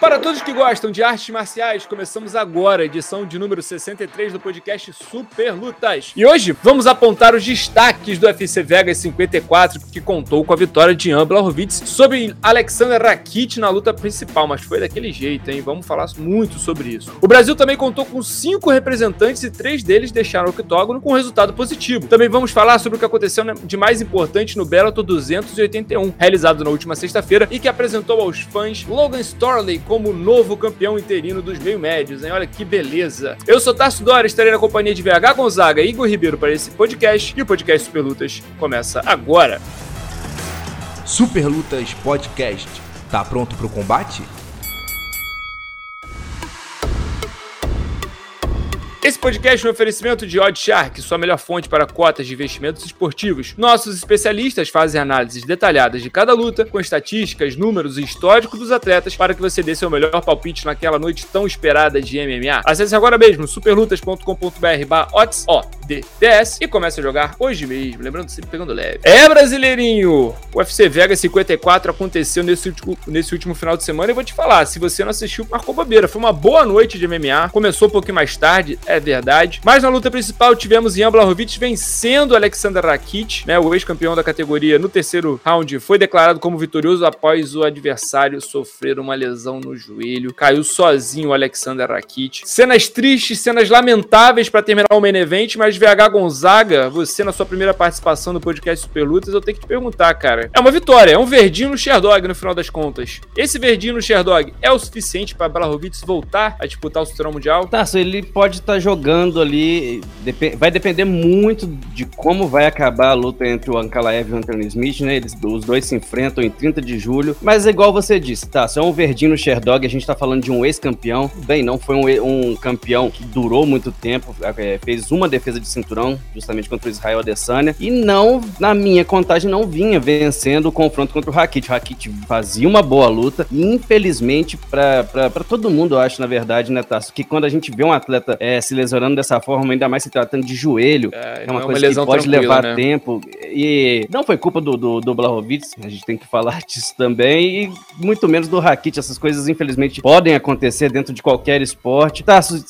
Para todos que gostam de artes marciais, começamos agora a edição de número 63 do podcast Super Lutas. E hoje vamos apontar os destaques do UFC Vegas 54, que contou com a vitória de Ian Blachowicz sobre Alexander Rakit na luta principal, mas foi daquele jeito, hein? Vamos falar muito sobre isso. O Brasil também contou com cinco representantes e três deles deixaram o octógono com resultado positivo. Também vamos falar sobre o que aconteceu de mais importante no Bellator 281, realizado na última sexta-feira e que apresentou aos fãs Logan Storley como novo campeão interino dos meio-médios, hein? Olha que beleza. Eu sou Tarso Dória, estarei na companhia de VH Gonzaga e Igor Ribeiro para esse podcast e o podcast Super Lutas começa agora. Super Lutas Podcast. Tá pronto para o combate? Esse podcast é um oferecimento de Odd Shark, sua melhor fonte para cotas de investimentos esportivos. Nossos especialistas fazem análises detalhadas de cada luta, com estatísticas, números e histórico dos atletas, para que você dê seu melhor palpite naquela noite tão esperada de MMA. Acesse agora mesmo ODDS e comece a jogar hoje mesmo. Lembrando, sempre pegando leve. É, brasileirinho! O UFC Vegas 54 aconteceu nesse último, nesse último final de semana e vou te falar, se você não assistiu, marcou bobeira. Foi uma boa noite de MMA, começou um pouquinho mais tarde, é é verdade. Mas na luta principal tivemos Ian Blachowicz vencendo Alexander Rakit, né, o ex-campeão da categoria no terceiro round, foi declarado como vitorioso após o adversário sofrer uma lesão no joelho. Caiu sozinho o Alexander Rakit. Cenas tristes, cenas lamentáveis para terminar o main event, mas VH Gonzaga, você na sua primeira participação no podcast Super Lutas, eu tenho que te perguntar, cara. É uma vitória, é um verdinho no Sherdog no final das contas. Esse verdinho no Sherdog é o suficiente para Blachowicz voltar a disputar o cinturão mundial? Tá, ele pode estar tá jogando ali. Vai depender muito de como vai acabar a luta entre o Ankalaev e o Anthony Smith, né? Eles, os dois se enfrentam em 30 de julho. Mas é igual você disse, tá? Se é um verdinho no Sherdog, a gente tá falando de um ex-campeão. Bem, não foi um, um, campeão que durou muito tempo, é, fez uma defesa de cinturão, justamente contra o Israel Adesanya. E não, na minha contagem, não vinha vencendo o confronto contra o Rakit. O Rakit fazia uma boa luta. E infelizmente, para todo mundo, eu acho, na verdade, né, Tasso, que quando a gente vê um atleta é, se lesionando dessa forma, ainda mais se tratando de joelho, é, é uma é coisa uma que pode levar né? tempo. E não foi culpa do, do, do Blahovic, a gente tem que falar disso também, e muito menos do Rakit. Essas coisas, infelizmente, podem acontecer dentro de qualquer esporte. Tá, se,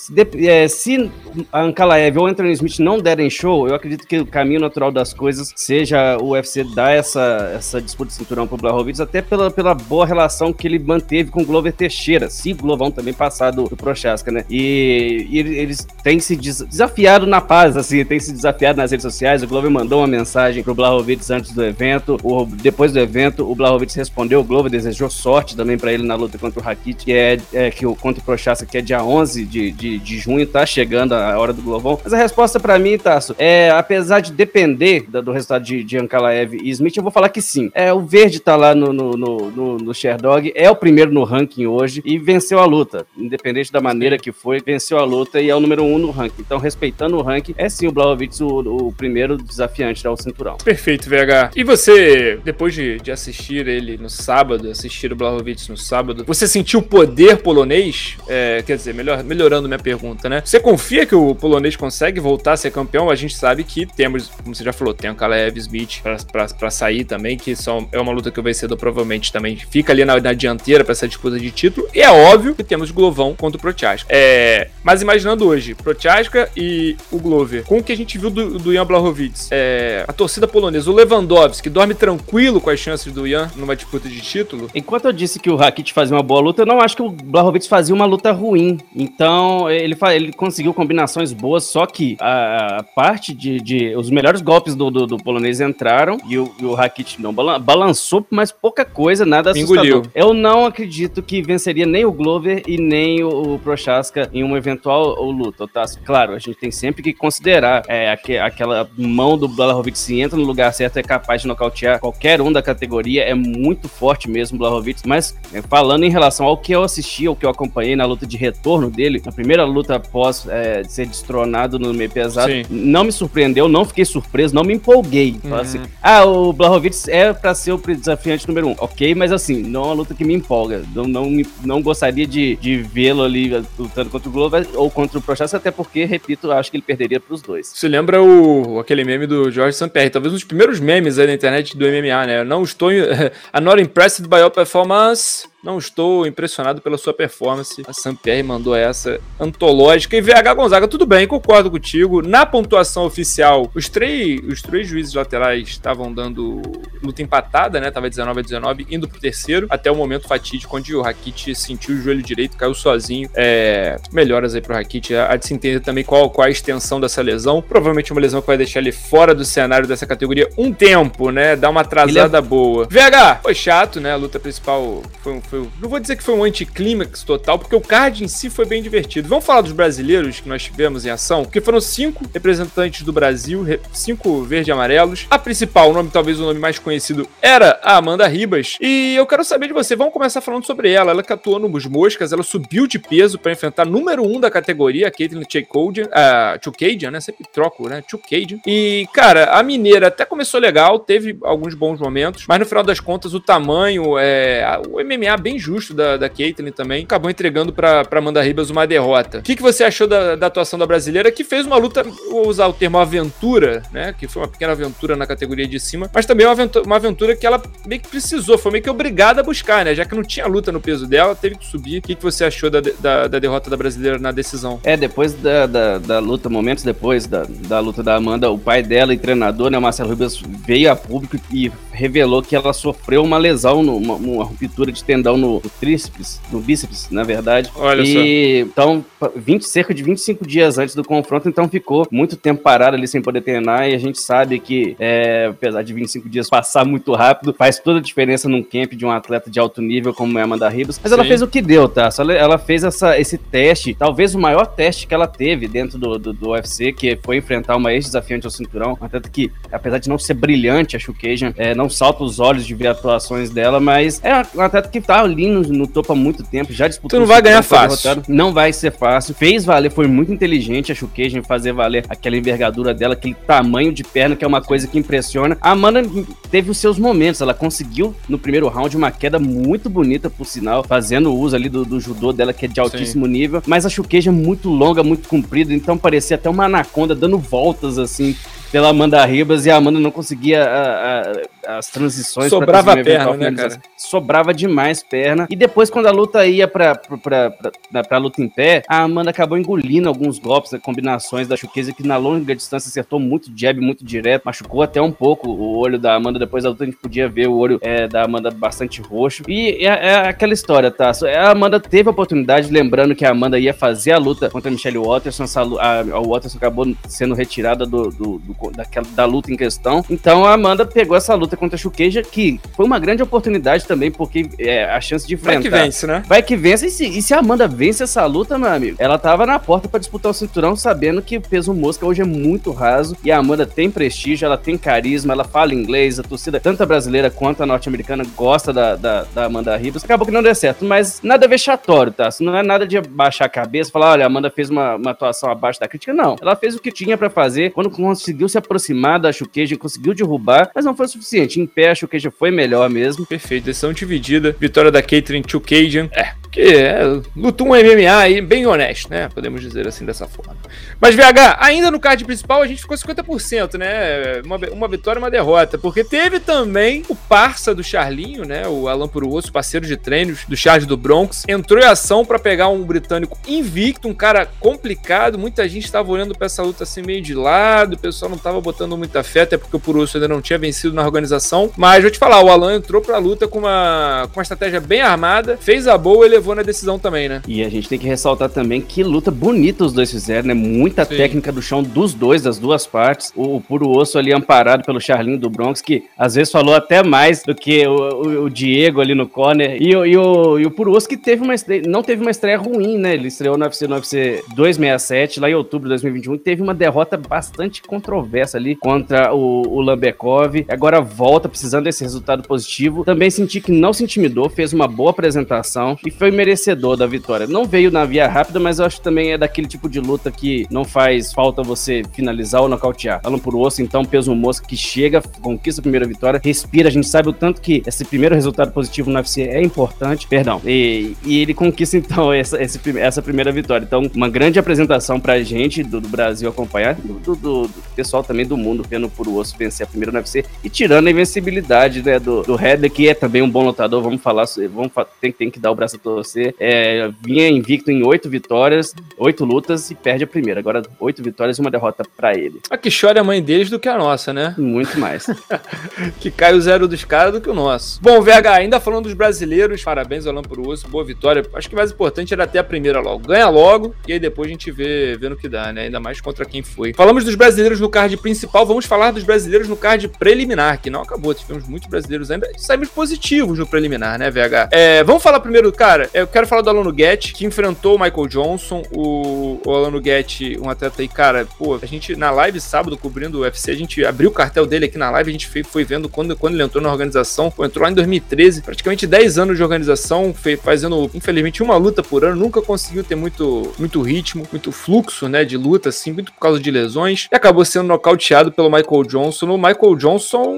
é, se a Ankalaev ou Anthony Smith não derem show, eu acredito que o caminho natural das coisas seja o UFC dar essa, essa disputa de cinturão pro Blahovic, até pela, pela boa relação que ele manteve com o Glover Teixeira, se Glovão também passar do, do Prochaska, né? E, e eles tem se desafiado na paz, assim, tem se desafiado nas redes sociais. O Glover mandou uma mensagem pro Blahovic antes do evento. O, depois do evento, o Blahovic respondeu. O Glover desejou sorte também para ele na luta contra o Rakit, que é, é que o contra o Prochaska, que é dia 11 de, de, de junho, tá chegando a hora do Glovão. Mas a resposta para mim, Tasso, é apesar de depender do, do resultado de, de Ankalaev e Smith, eu vou falar que sim. É, o Verde tá lá no, no, no, no, no Sherdog, é o primeiro no ranking hoje e venceu a luta. Independente da maneira que foi, venceu a luta e é o número um no ranking. Então, respeitando o ranking, é sim o Blaovic o, o primeiro desafiante ao cinturão. Perfeito, VH. E você, depois de, de assistir ele no sábado, assistir o Blahovic no sábado, você sentiu o poder polonês? É, quer dizer, melhor, melhorando minha pergunta, né? Você confia que o polonês consegue voltar a ser campeão? A gente sabe que temos, como você já falou, tem o Kalev Smith para sair também, que é uma luta que o vencedor provavelmente também fica ali na, na dianteira para essa disputa de título. E é óbvio que temos Glovão contra o Prochaska. É, mas imaginando hoje, Prochaska e o Glover, com o que a gente viu do, do Jan Blachowicz, é, a torcida polonesa, o Lewandowski, dorme tranquilo com as chances do Jan numa disputa de título. Enquanto eu disse que o Rakit fazia uma boa luta, eu não acho que o Blachowicz fazia uma luta ruim. Então, ele, ele conseguiu combinações boas, só que a, a parte de, de, Os melhores golpes do, do, do polonês entraram e o, e o não balançou, mas pouca coisa, nada assustador. Engoliu. Eu não acredito que venceria nem o Glover e nem o, o Prochaska em uma eventual luta, tá? Claro, a gente tem sempre que considerar é, aqu aquela mão do Blahovic se entra no lugar certo é capaz de nocautear qualquer um da categoria, é muito forte mesmo o Blahovic, mas é, falando em relação ao que eu assisti, ao que eu acompanhei na luta de retorno dele, na primeira luta após é, ser destronado no meio pesado, Sim. não me surpreendeu, não fiquei surpreso, não me empolguei. Uhum. Assim, ah, o Blahovic é para ser o desafiante número um, ok, mas assim, não é uma luta que me empolga, não, não, não gostaria de, de vê-lo ali lutando contra o Glover ou contra o Prochaska, até porque, repito, acho que ele perderia para os dois. Você lembra o, aquele meme do Jorge Samper, talvez um dos primeiros memes aí na internet do MMA, né? Não estou. I'm not impressed by your performance não estou impressionado pela sua performance. A Sampierre mandou essa antológica. E VH Gonzaga, tudo bem, concordo contigo. Na pontuação oficial, os três, os três juízes laterais estavam dando luta empatada, né? Tava 19 a 19, indo pro terceiro, até o momento fatídico, onde o Rakit sentiu o joelho direito, caiu sozinho. É, melhoras aí pro Rakit. Há de se entender também qual, qual a extensão dessa lesão. Provavelmente uma lesão que vai deixar ele fora do cenário dessa categoria um tempo, né? Dá uma atrasada é... boa. VH, foi chato, né? A luta principal foi, foi, Não vou dizer que foi um anticlímax total, porque o card em si foi bem divertido. Vamos falar dos brasileiros que nós tivemos em ação, porque foram cinco representantes do Brasil, cinco verde e amarelos. A principal, o nome talvez o nome mais conhecido, era a Amanda Ribas. E eu quero saber de você, vamos começar falando sobre ela. Ela que atuou no Moscas, ela subiu de peso para enfrentar número um da categoria, a Caitlyn Chukadian, a Chukadian, né? Sempre troco, né? Chukadian. E, cara, a mineira até começou legal, teve alguns bons momentos, mas no final das contas o tamanho, é, o MMA bem justo da, da Caitlyn também, acabou entregando para Amanda Ribas uma derrota. O que, que você achou da, da atuação da brasileira, que fez uma luta, vou usar o termo aventura, né? Que foi uma pequena aventura na categoria de cima, mas também uma aventura, uma aventura que ela meio que precisou, foi meio que obrigada a buscar, né? Já que não tinha luta no peso dela, teve que subir. O que, que você achou da, da, da derrota da brasileira na decisão? É, depois da, da, da luta, momentos depois da, da luta da Amanda, o pai dela e treinador, né, Marcelo Ribas, veio a público e revelou que ela sofreu uma lesão, uma, uma ruptura de tendão no, no tríceps, no bíceps, na verdade. Olha e, só. Então, 20, cerca de 25 dias antes do confronto, então ficou muito tempo parado ali sem poder treinar e a gente sabe que, é, apesar de 25 dias passar muito rápido, faz toda a diferença num camp de um atleta de alto nível como é a Amanda Ribas. Mas Sim. ela fez o que deu, tá? Ela fez essa, esse teste, talvez o maior teste que ela teve dentro do, do, do UFC, que foi enfrentar uma ex-desafiante ao cinturão, um atleta que, apesar de não ser brilhante, a Shukajan, é, não salta os olhos de ver atuações dela, mas é um atleta que tá ali no, no topo há muito tempo, já disputou. Tu não vai ganhar fácil. Não vai ser fácil. Fez valer, foi muito inteligente a Shukajan fazer valer aquela envergadura dela, aquele tamanho de perna, que é uma coisa que impressiona. A Amanda teve os seus momentos, ela conseguiu no primeiro round uma queda muito bonita, por sinal, fazendo uso ali do, do judô dela, que é de altíssimo Sim. nível, mas a Shukajan é muito longa, muito comprida, então parecia até uma anaconda dando voltas assim pela Amanda Ribas e a Amanda não conseguia a, a, as transições. Sobrava a perna, né, cara? Sobrava demais perna. E depois, quando a luta ia pra, pra, pra, pra, luta em pé, a Amanda acabou engolindo alguns golpes, combinações da Chuqueza, que na longa distância acertou muito jab, muito direto, machucou até um pouco o olho da Amanda. Depois da luta a gente podia ver o olho é, da Amanda bastante roxo. E é, é, aquela história, tá? A Amanda teve a oportunidade, lembrando que a Amanda ia fazer a luta contra a Michelle Watterson. A, a, a Watterson acabou sendo retirada do, do, do daquela, da luta em questão. Então a Amanda pegou essa luta contra a Chuqueja, que foi uma grande oportunidade também, porque é, a chance de enfrentar. Vai que vence, né? Vai que vence. E se, e se a Amanda vence essa luta, meu amigo, ela tava na porta para disputar o cinturão, sabendo que o peso mosca hoje é muito raso. E a Amanda tem prestígio, ela tem carisma, ela fala inglês, a torcida, tanto a brasileira quanto a norte-americana, gosta da, da, da, Amanda Ribas. Acabou que não deu certo, mas nada vexatório, tá? Não é nada de baixar a cabeça, falar, olha, a Amanda fez uma, uma atuação abaixo da crítica. Não. Ela fez o que tinha para fazer quando conseguiu se aproximar da Shukeja, conseguiu derrubar, mas não foi o suficiente. Em pé, a Shukeja foi melhor mesmo. Perfeito, decisão dividida. Vitória da Caitlyn Chukajan. É, que é, lutou um MMA aí bem honesto, né? Podemos dizer assim dessa forma. Mas, VH, ainda no card principal a gente ficou 50%, né? Uma, uma vitória e uma derrota. Porque teve também o parça do Charlinho, né? O Alan Puruoso, parceiro de treinos do Charge do Bronx. Entrou em ação para pegar um britânico invicto, um cara complicado. Muita gente estava olhando para essa luta assim meio de lado, o pessoal não estava botando muita fé, até porque o Puruoso ainda não tinha vencido na organização. Mas vou te falar, o Alan entrou pra luta com uma, com uma estratégia bem armada, fez a boa e levou na decisão também, né? E a gente tem que ressaltar também que luta bonita os dois fizeram, né? Muita Sim. técnica do chão dos dois, das duas partes. O, o puro osso ali amparado pelo Charlinho do Bronx, que às vezes falou até mais do que o, o, o Diego ali no corner. E, e, o, e o puro osso que teve uma estreia, não teve uma estreia ruim, né? Ele estreou no UFC, no UFC 267, lá em outubro de 2021, e teve uma derrota bastante controversa ali contra o, o Lambekov. Agora volta precisando desse resultado positivo. Também senti que não se intimidou, fez uma boa apresentação e foi merecedor da vitória. Não veio na via rápida, mas eu acho que também é daquele tipo de luta que não faz falta você finalizar ou nocautear. Falam por osso, então, peso mosca que chega, conquista a primeira vitória, respira. A gente sabe o tanto que esse primeiro resultado positivo no UFC é importante. Perdão. E, e ele conquista, então, essa, esse, essa primeira vitória. Então, uma grande apresentação pra gente do, do Brasil acompanhar, do, do, do, pessoal também do mundo vendo por osso vencer a primeira no UFC e tirando a invencibilidade né, do, do que é também um bom lutador. Vamos falar, vamos, tem, tem que dar o braço a torcer. É, vinha invicto em oito vitórias, oito lutas e perde a primeira. Agora, oito vitórias e uma derrota para ele. A que chora a mãe deles do que a nossa, né? Muito mais. que cai o zero dos caras do que o nosso. Bom, VH, ainda falando dos brasileiros, parabéns ao Lampuruoso, boa vitória. Acho que o mais importante era até a primeira logo. Ganha logo e aí depois a gente vê, vê no que dá, né? Ainda mais contra quem foi. Falamos dos brasileiros no card principal, vamos falar dos brasileiros no card preliminar, que não acabou. Tivemos muitos brasileiros ainda. Saímos positivos no preliminar, né, VH? É, vamos falar primeiro, cara, eu quero falar do Alano Get, que enfrentou o Michael Johnson, o, o Alano Get, um atleta aí, cara, pô, a gente na live sábado cobrindo o UFC, a gente abriu o cartel dele aqui na live, a gente foi, foi vendo quando, quando ele entrou na organização, entrou lá em 2013, praticamente 10 anos de organização, fazendo, infelizmente, uma luta por ano, nunca conseguiu ter muito, muito ritmo, muito fluxo, né, de luta, assim, muito por causa de lesões, e acabou sendo nocauteado pelo Michael Johnson. O Michael Johnson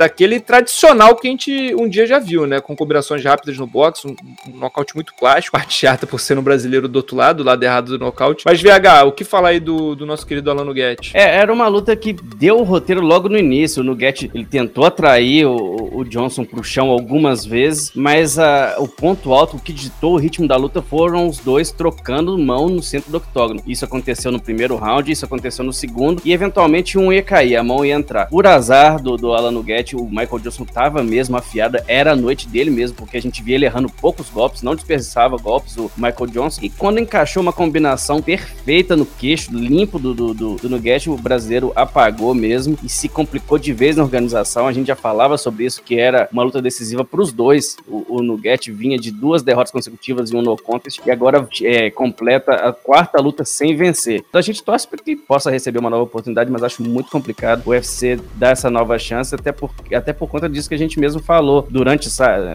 daquele tradicional que a gente um dia já viu, né? Com combinações rápidas no boxe, um, um nocaute muito clássico, parte chata por ser um brasileiro do outro lado, do lado errado do nocaute. Mas, VH, o que falar aí do, do nosso querido Alan Nuguete? É, era uma luta que deu o roteiro logo no início. O Nuguete, ele tentou atrair o, o Johnson pro chão algumas vezes, mas a, o ponto alto, o que ditou o ritmo da luta foram os dois trocando mão no centro do octógono. Isso aconteceu no primeiro round, isso aconteceu no segundo, e eventualmente um ia cair, a mão ia entrar. Por azar do, do Alan Nuguete, o Michael Johnson tava mesmo afiado, era a noite dele mesmo, porque a gente via ele errando poucos golpes, não desperdiçava golpes, o Michael Johnson, e quando encaixou uma combinação perfeita no queixo, limpo do, do, do, do Nuguete, o brasileiro apagou mesmo e se complicou de vez na organização, a gente já falava sobre isso, que era uma luta decisiva para os dois, o, o Nuguete vinha de duas derrotas consecutivas e um no contest, e agora é, completa a quarta luta sem vencer. Então a gente torce para que possa receber uma nova oportunidade, mas acho muito complicado o UFC dar essa nova chance, até por, até por conta disso que a gente mesmo falou durante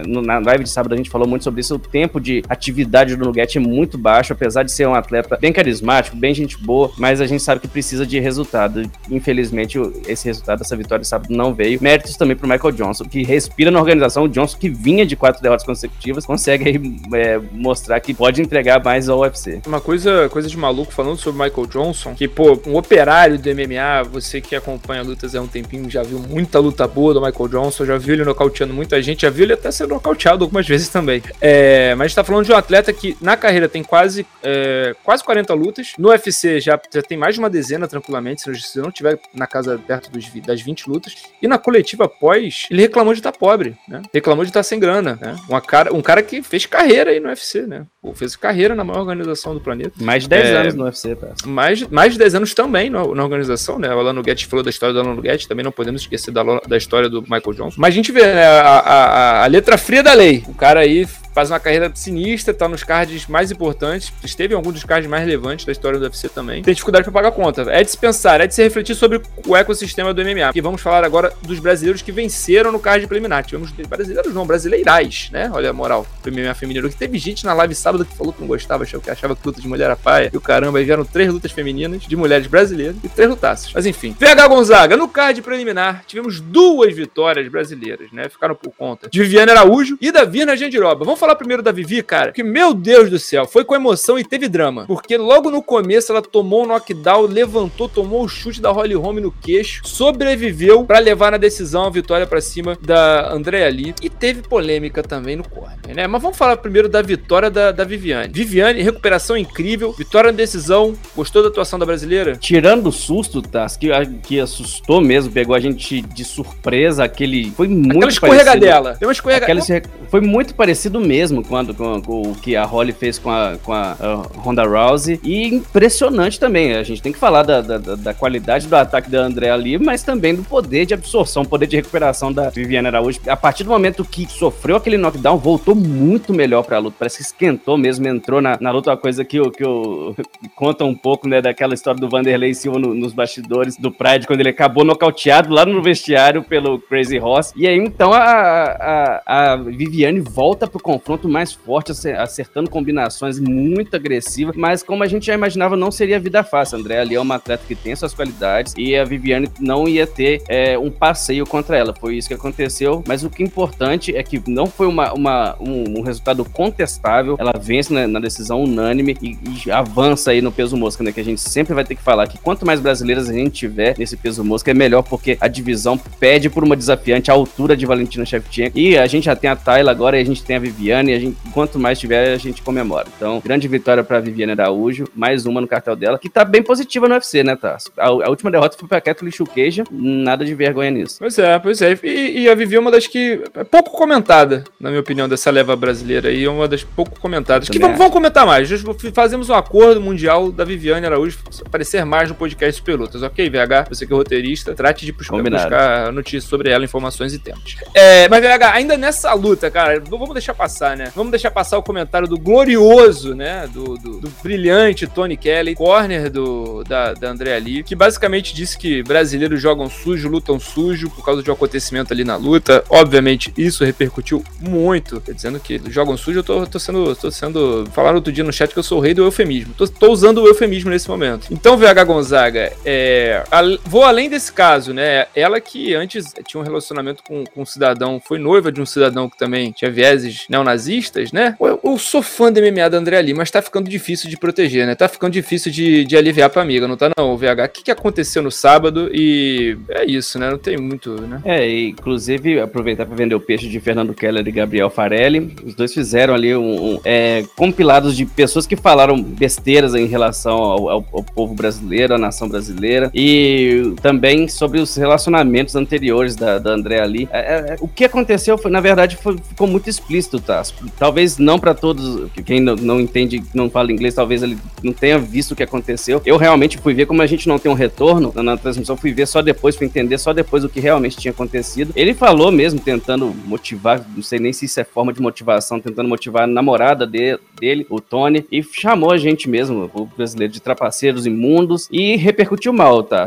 na live de sábado a gente falou muito sobre isso, o tempo de atividade do Nugget é muito baixo, apesar de ser um atleta bem carismático, bem gente boa, mas a gente sabe que precisa de resultado. Infelizmente, esse resultado dessa vitória de sábado não veio. Méritos também pro Michael Johnson, que respira na organização. O Johnson, que vinha de quatro derrotas consecutivas, consegue é, mostrar que pode entregar mais ao UFC. Uma coisa, coisa de maluco falando sobre o Michael Johnson, que, pô, um operário do MMA, você que acompanha lutas há um tempinho, já viu muita luta boa do Michael Johnson, já viu ele nocauteando muita gente, já viu ele até ser nocauteado algumas vezes também. É, mas a gente tá falando de um atleta que na carreira tem quase, é, quase 40 lutas, no UFC já, já tem mais de uma dezena tranquilamente, se não tiver na casa perto dos, das 20 lutas, e na coletiva após, ele reclamou de estar tá pobre, né? Reclamou de estar tá sem grana, né? Uma cara, um cara que fez carreira aí no UFC, né? Pô, fez carreira na maior organização do planeta. Mais de 10 é, anos no UFC, tá? Mais, mais de 10 anos também no, na organização, né? O Alan Guedes falou da história do Alan Guedes, também não podemos esquecer da, da história do Michael Johnson. Mas a gente vê, né, a, a, a letra fria da lei. O cara aí faz uma carreira sinistra, tá nos cards mais importantes, esteve em alguns dos cards mais relevantes da história do UFC também. Tem dificuldade para pagar conta. É de se pensar, é de se refletir sobre o ecossistema do MMA. E vamos falar agora dos brasileiros que venceram no card preliminar. Tivemos brasileiros não, brasileirais, né? Olha a moral do MMA feminino. Que teve gente na live sábado que falou que não gostava, achou que achava que luta de mulher a paia. E o caramba, aí vieram três lutas femininas de mulheres brasileiras e três lutaças. Mas enfim. VH Gonzaga, no card preliminar, tivemos duas vitórias brasileiras, né? Ficaram por conta de Viviane Araújo e da Virna Jandiroba. Vamos falar primeiro da Vivi, cara, que, meu Deus do céu, foi com emoção e teve drama. Porque logo no começo ela tomou um knockdown, levantou, tomou o chute da Holly Holm no queixo, sobreviveu para levar na decisão a vitória para cima da Andrea Lee. E teve polêmica também no corner, né? Mas vamos falar primeiro da vitória da, da Viviane. Viviane, recuperação incrível, vitória na decisão. Gostou da atuação da brasileira? Tirando o susto, tá? Que, que assustou mesmo, pegou a gente de surpresa, aquele. Foi muito Aquela escorregadela. Deu uma escorregadela. Foi muito parecido mesmo com quando com, com, o que a Holly fez com a, com a, a, Ronda Rousey. E impressionante também. A gente tem que falar da, da, da qualidade do ataque da André ali, mas também do poder de absorção, poder de recuperação da Viviane Araújo. A partir do momento que sofreu aquele knockdown, voltou muito melhor pra luta. Parece que esquentou mesmo, entrou na, na luta. Uma coisa que que eu conta um pouco, né, daquela história do Vanderlei Silva no, nos bastidores do Pride, quando ele acabou nocauteado lá no vestiário pelo Crazy Horse. E aí, então, a, a, a Viviane volta pro confronto confronto mais forte, acertando combinações muito agressivas, mas como a gente já imaginava, não seria vida fácil. André ali é uma atleta que tem suas qualidades e a Viviane não ia ter é, um passeio contra ela. Foi isso que aconteceu, mas o que é importante é que não foi uma, uma um, um, resultado contestável. Ela vence na, na decisão unânime e, e, avança aí no peso mosca, né? Que a gente sempre vai ter que falar que quanto mais brasileiras a gente tiver nesse peso mosca, é melhor, porque a divisão pede por uma desafiante à altura de Valentina Shevchenko. E a gente já tem a Tayla agora e a gente tem a Viviane. E a gente, quanto mais tiver, a gente comemora. Então, grande vitória para Viviane Araújo, mais uma no cartel dela, que tá bem positiva no UFC, né, tá? A, a última derrota foi pra Kathleen Chuqueja, nada de vergonha nisso. Pois é, pois é. E, e a Vivi é uma das que é pouco comentada, na minha opinião, dessa leva brasileira aí, é uma das pouco comentadas. Que vamos, vamos, comentar mais. Fazemos um acordo mundial da Viviane Araújo aparecer mais no podcast Pelotas, ok, VH? Você que é roteirista, trate de buscar, buscar notícias sobre ela, informações e temas. É, mas, VH, ainda nessa luta, cara, vamos deixar passar, né? Vamos deixar passar o comentário do glorioso, né? Do, do, do brilhante Tony Kelly, corner do, da, da Andrea Lee, que basicamente disse que brasileiros jogam sujo, lutam sujo por causa de um acontecimento ali na luta. Obviamente, isso repercutiu muito. Dizendo que jogam sujo, eu tô, tô sendo. tô sendo. Falaram outro dia no chat que eu sou o rei do eufemismo. Tô, tô usando o eufemismo nesse momento. Então, VH Gonzaga, é, a, vou além desse caso, né? Ela que antes tinha um relacionamento com, com um cidadão, foi noiva de um cidadão que também tinha vieses neonazistas, né? Eu, eu sou fã da MMA da André Ali, mas tá ficando difícil de proteger, né? Tá ficando difícil de, de aliviar pra amiga, não tá não, VH? O que, que aconteceu no sábado? E é isso, né? Não tem muito, né? É, inclusive, aproveitar para vender o peixe de Fernando Keller e Gabriel Farelli. Os dois fizeram ali um, um é, compilados de pessoas que falaram besteiras em relação ao, ao, ao, povo brasileiro, à nação brasileira, e também sobre os relacionamentos anteriores da, da André ali. É, é, o que aconteceu, foi, na verdade, foi, ficou muito explícito, tá? Talvez não para todos, quem não, não entende, não fala inglês, talvez ele não tenha visto o que aconteceu. Eu realmente fui ver, como a gente não tem um retorno na, na transmissão, fui ver só depois, fui entender só depois o que realmente tinha acontecido. Ele falou mesmo, tentando motivar, não sei nem se isso é forma de motivação, tentando motivar a namorada de, dele, o Tony, e chamou a gente mesmo, o brasileiro, de trapaceiros imundos e repercutiu mal, tá?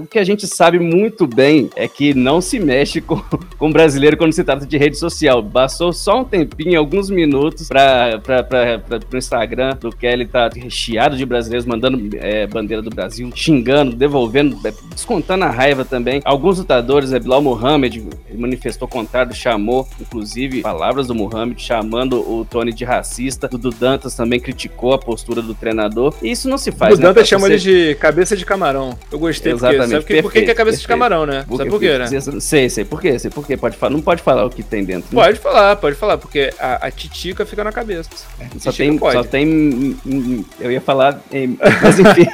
O que a gente sabe muito bem é que não se mexe com, com brasileiro quando se trata de rede social. Bastou só um tempinho, alguns minutos, para o Instagram do Kelly tá recheado de brasileiros mandando é, bandeira do Brasil, xingando, devolvendo, é, descontando a raiva também. Alguns lutadores, é Bilal Muhammad manifestou contrário, chamou, inclusive, palavras do Muhammad, chamando o Tony de racista. Dudu Dantas também criticou a postura do treinador. E isso não se faz. O né, Dantas chamou você... ele de cabeça de camarão. Eu gostei. Exatamente. Porque, sabe por que, é cabeça perfeito. de camarão, né? Porque, sabe por quê, né? Sei, sei. Por quê? Sei por quê. Pode falar, não pode falar o que tem dentro. Né? Pode falar, pode falar, porque a, a titica fica na cabeça. Só tem, só tem. Eu ia falar. Mas enfim.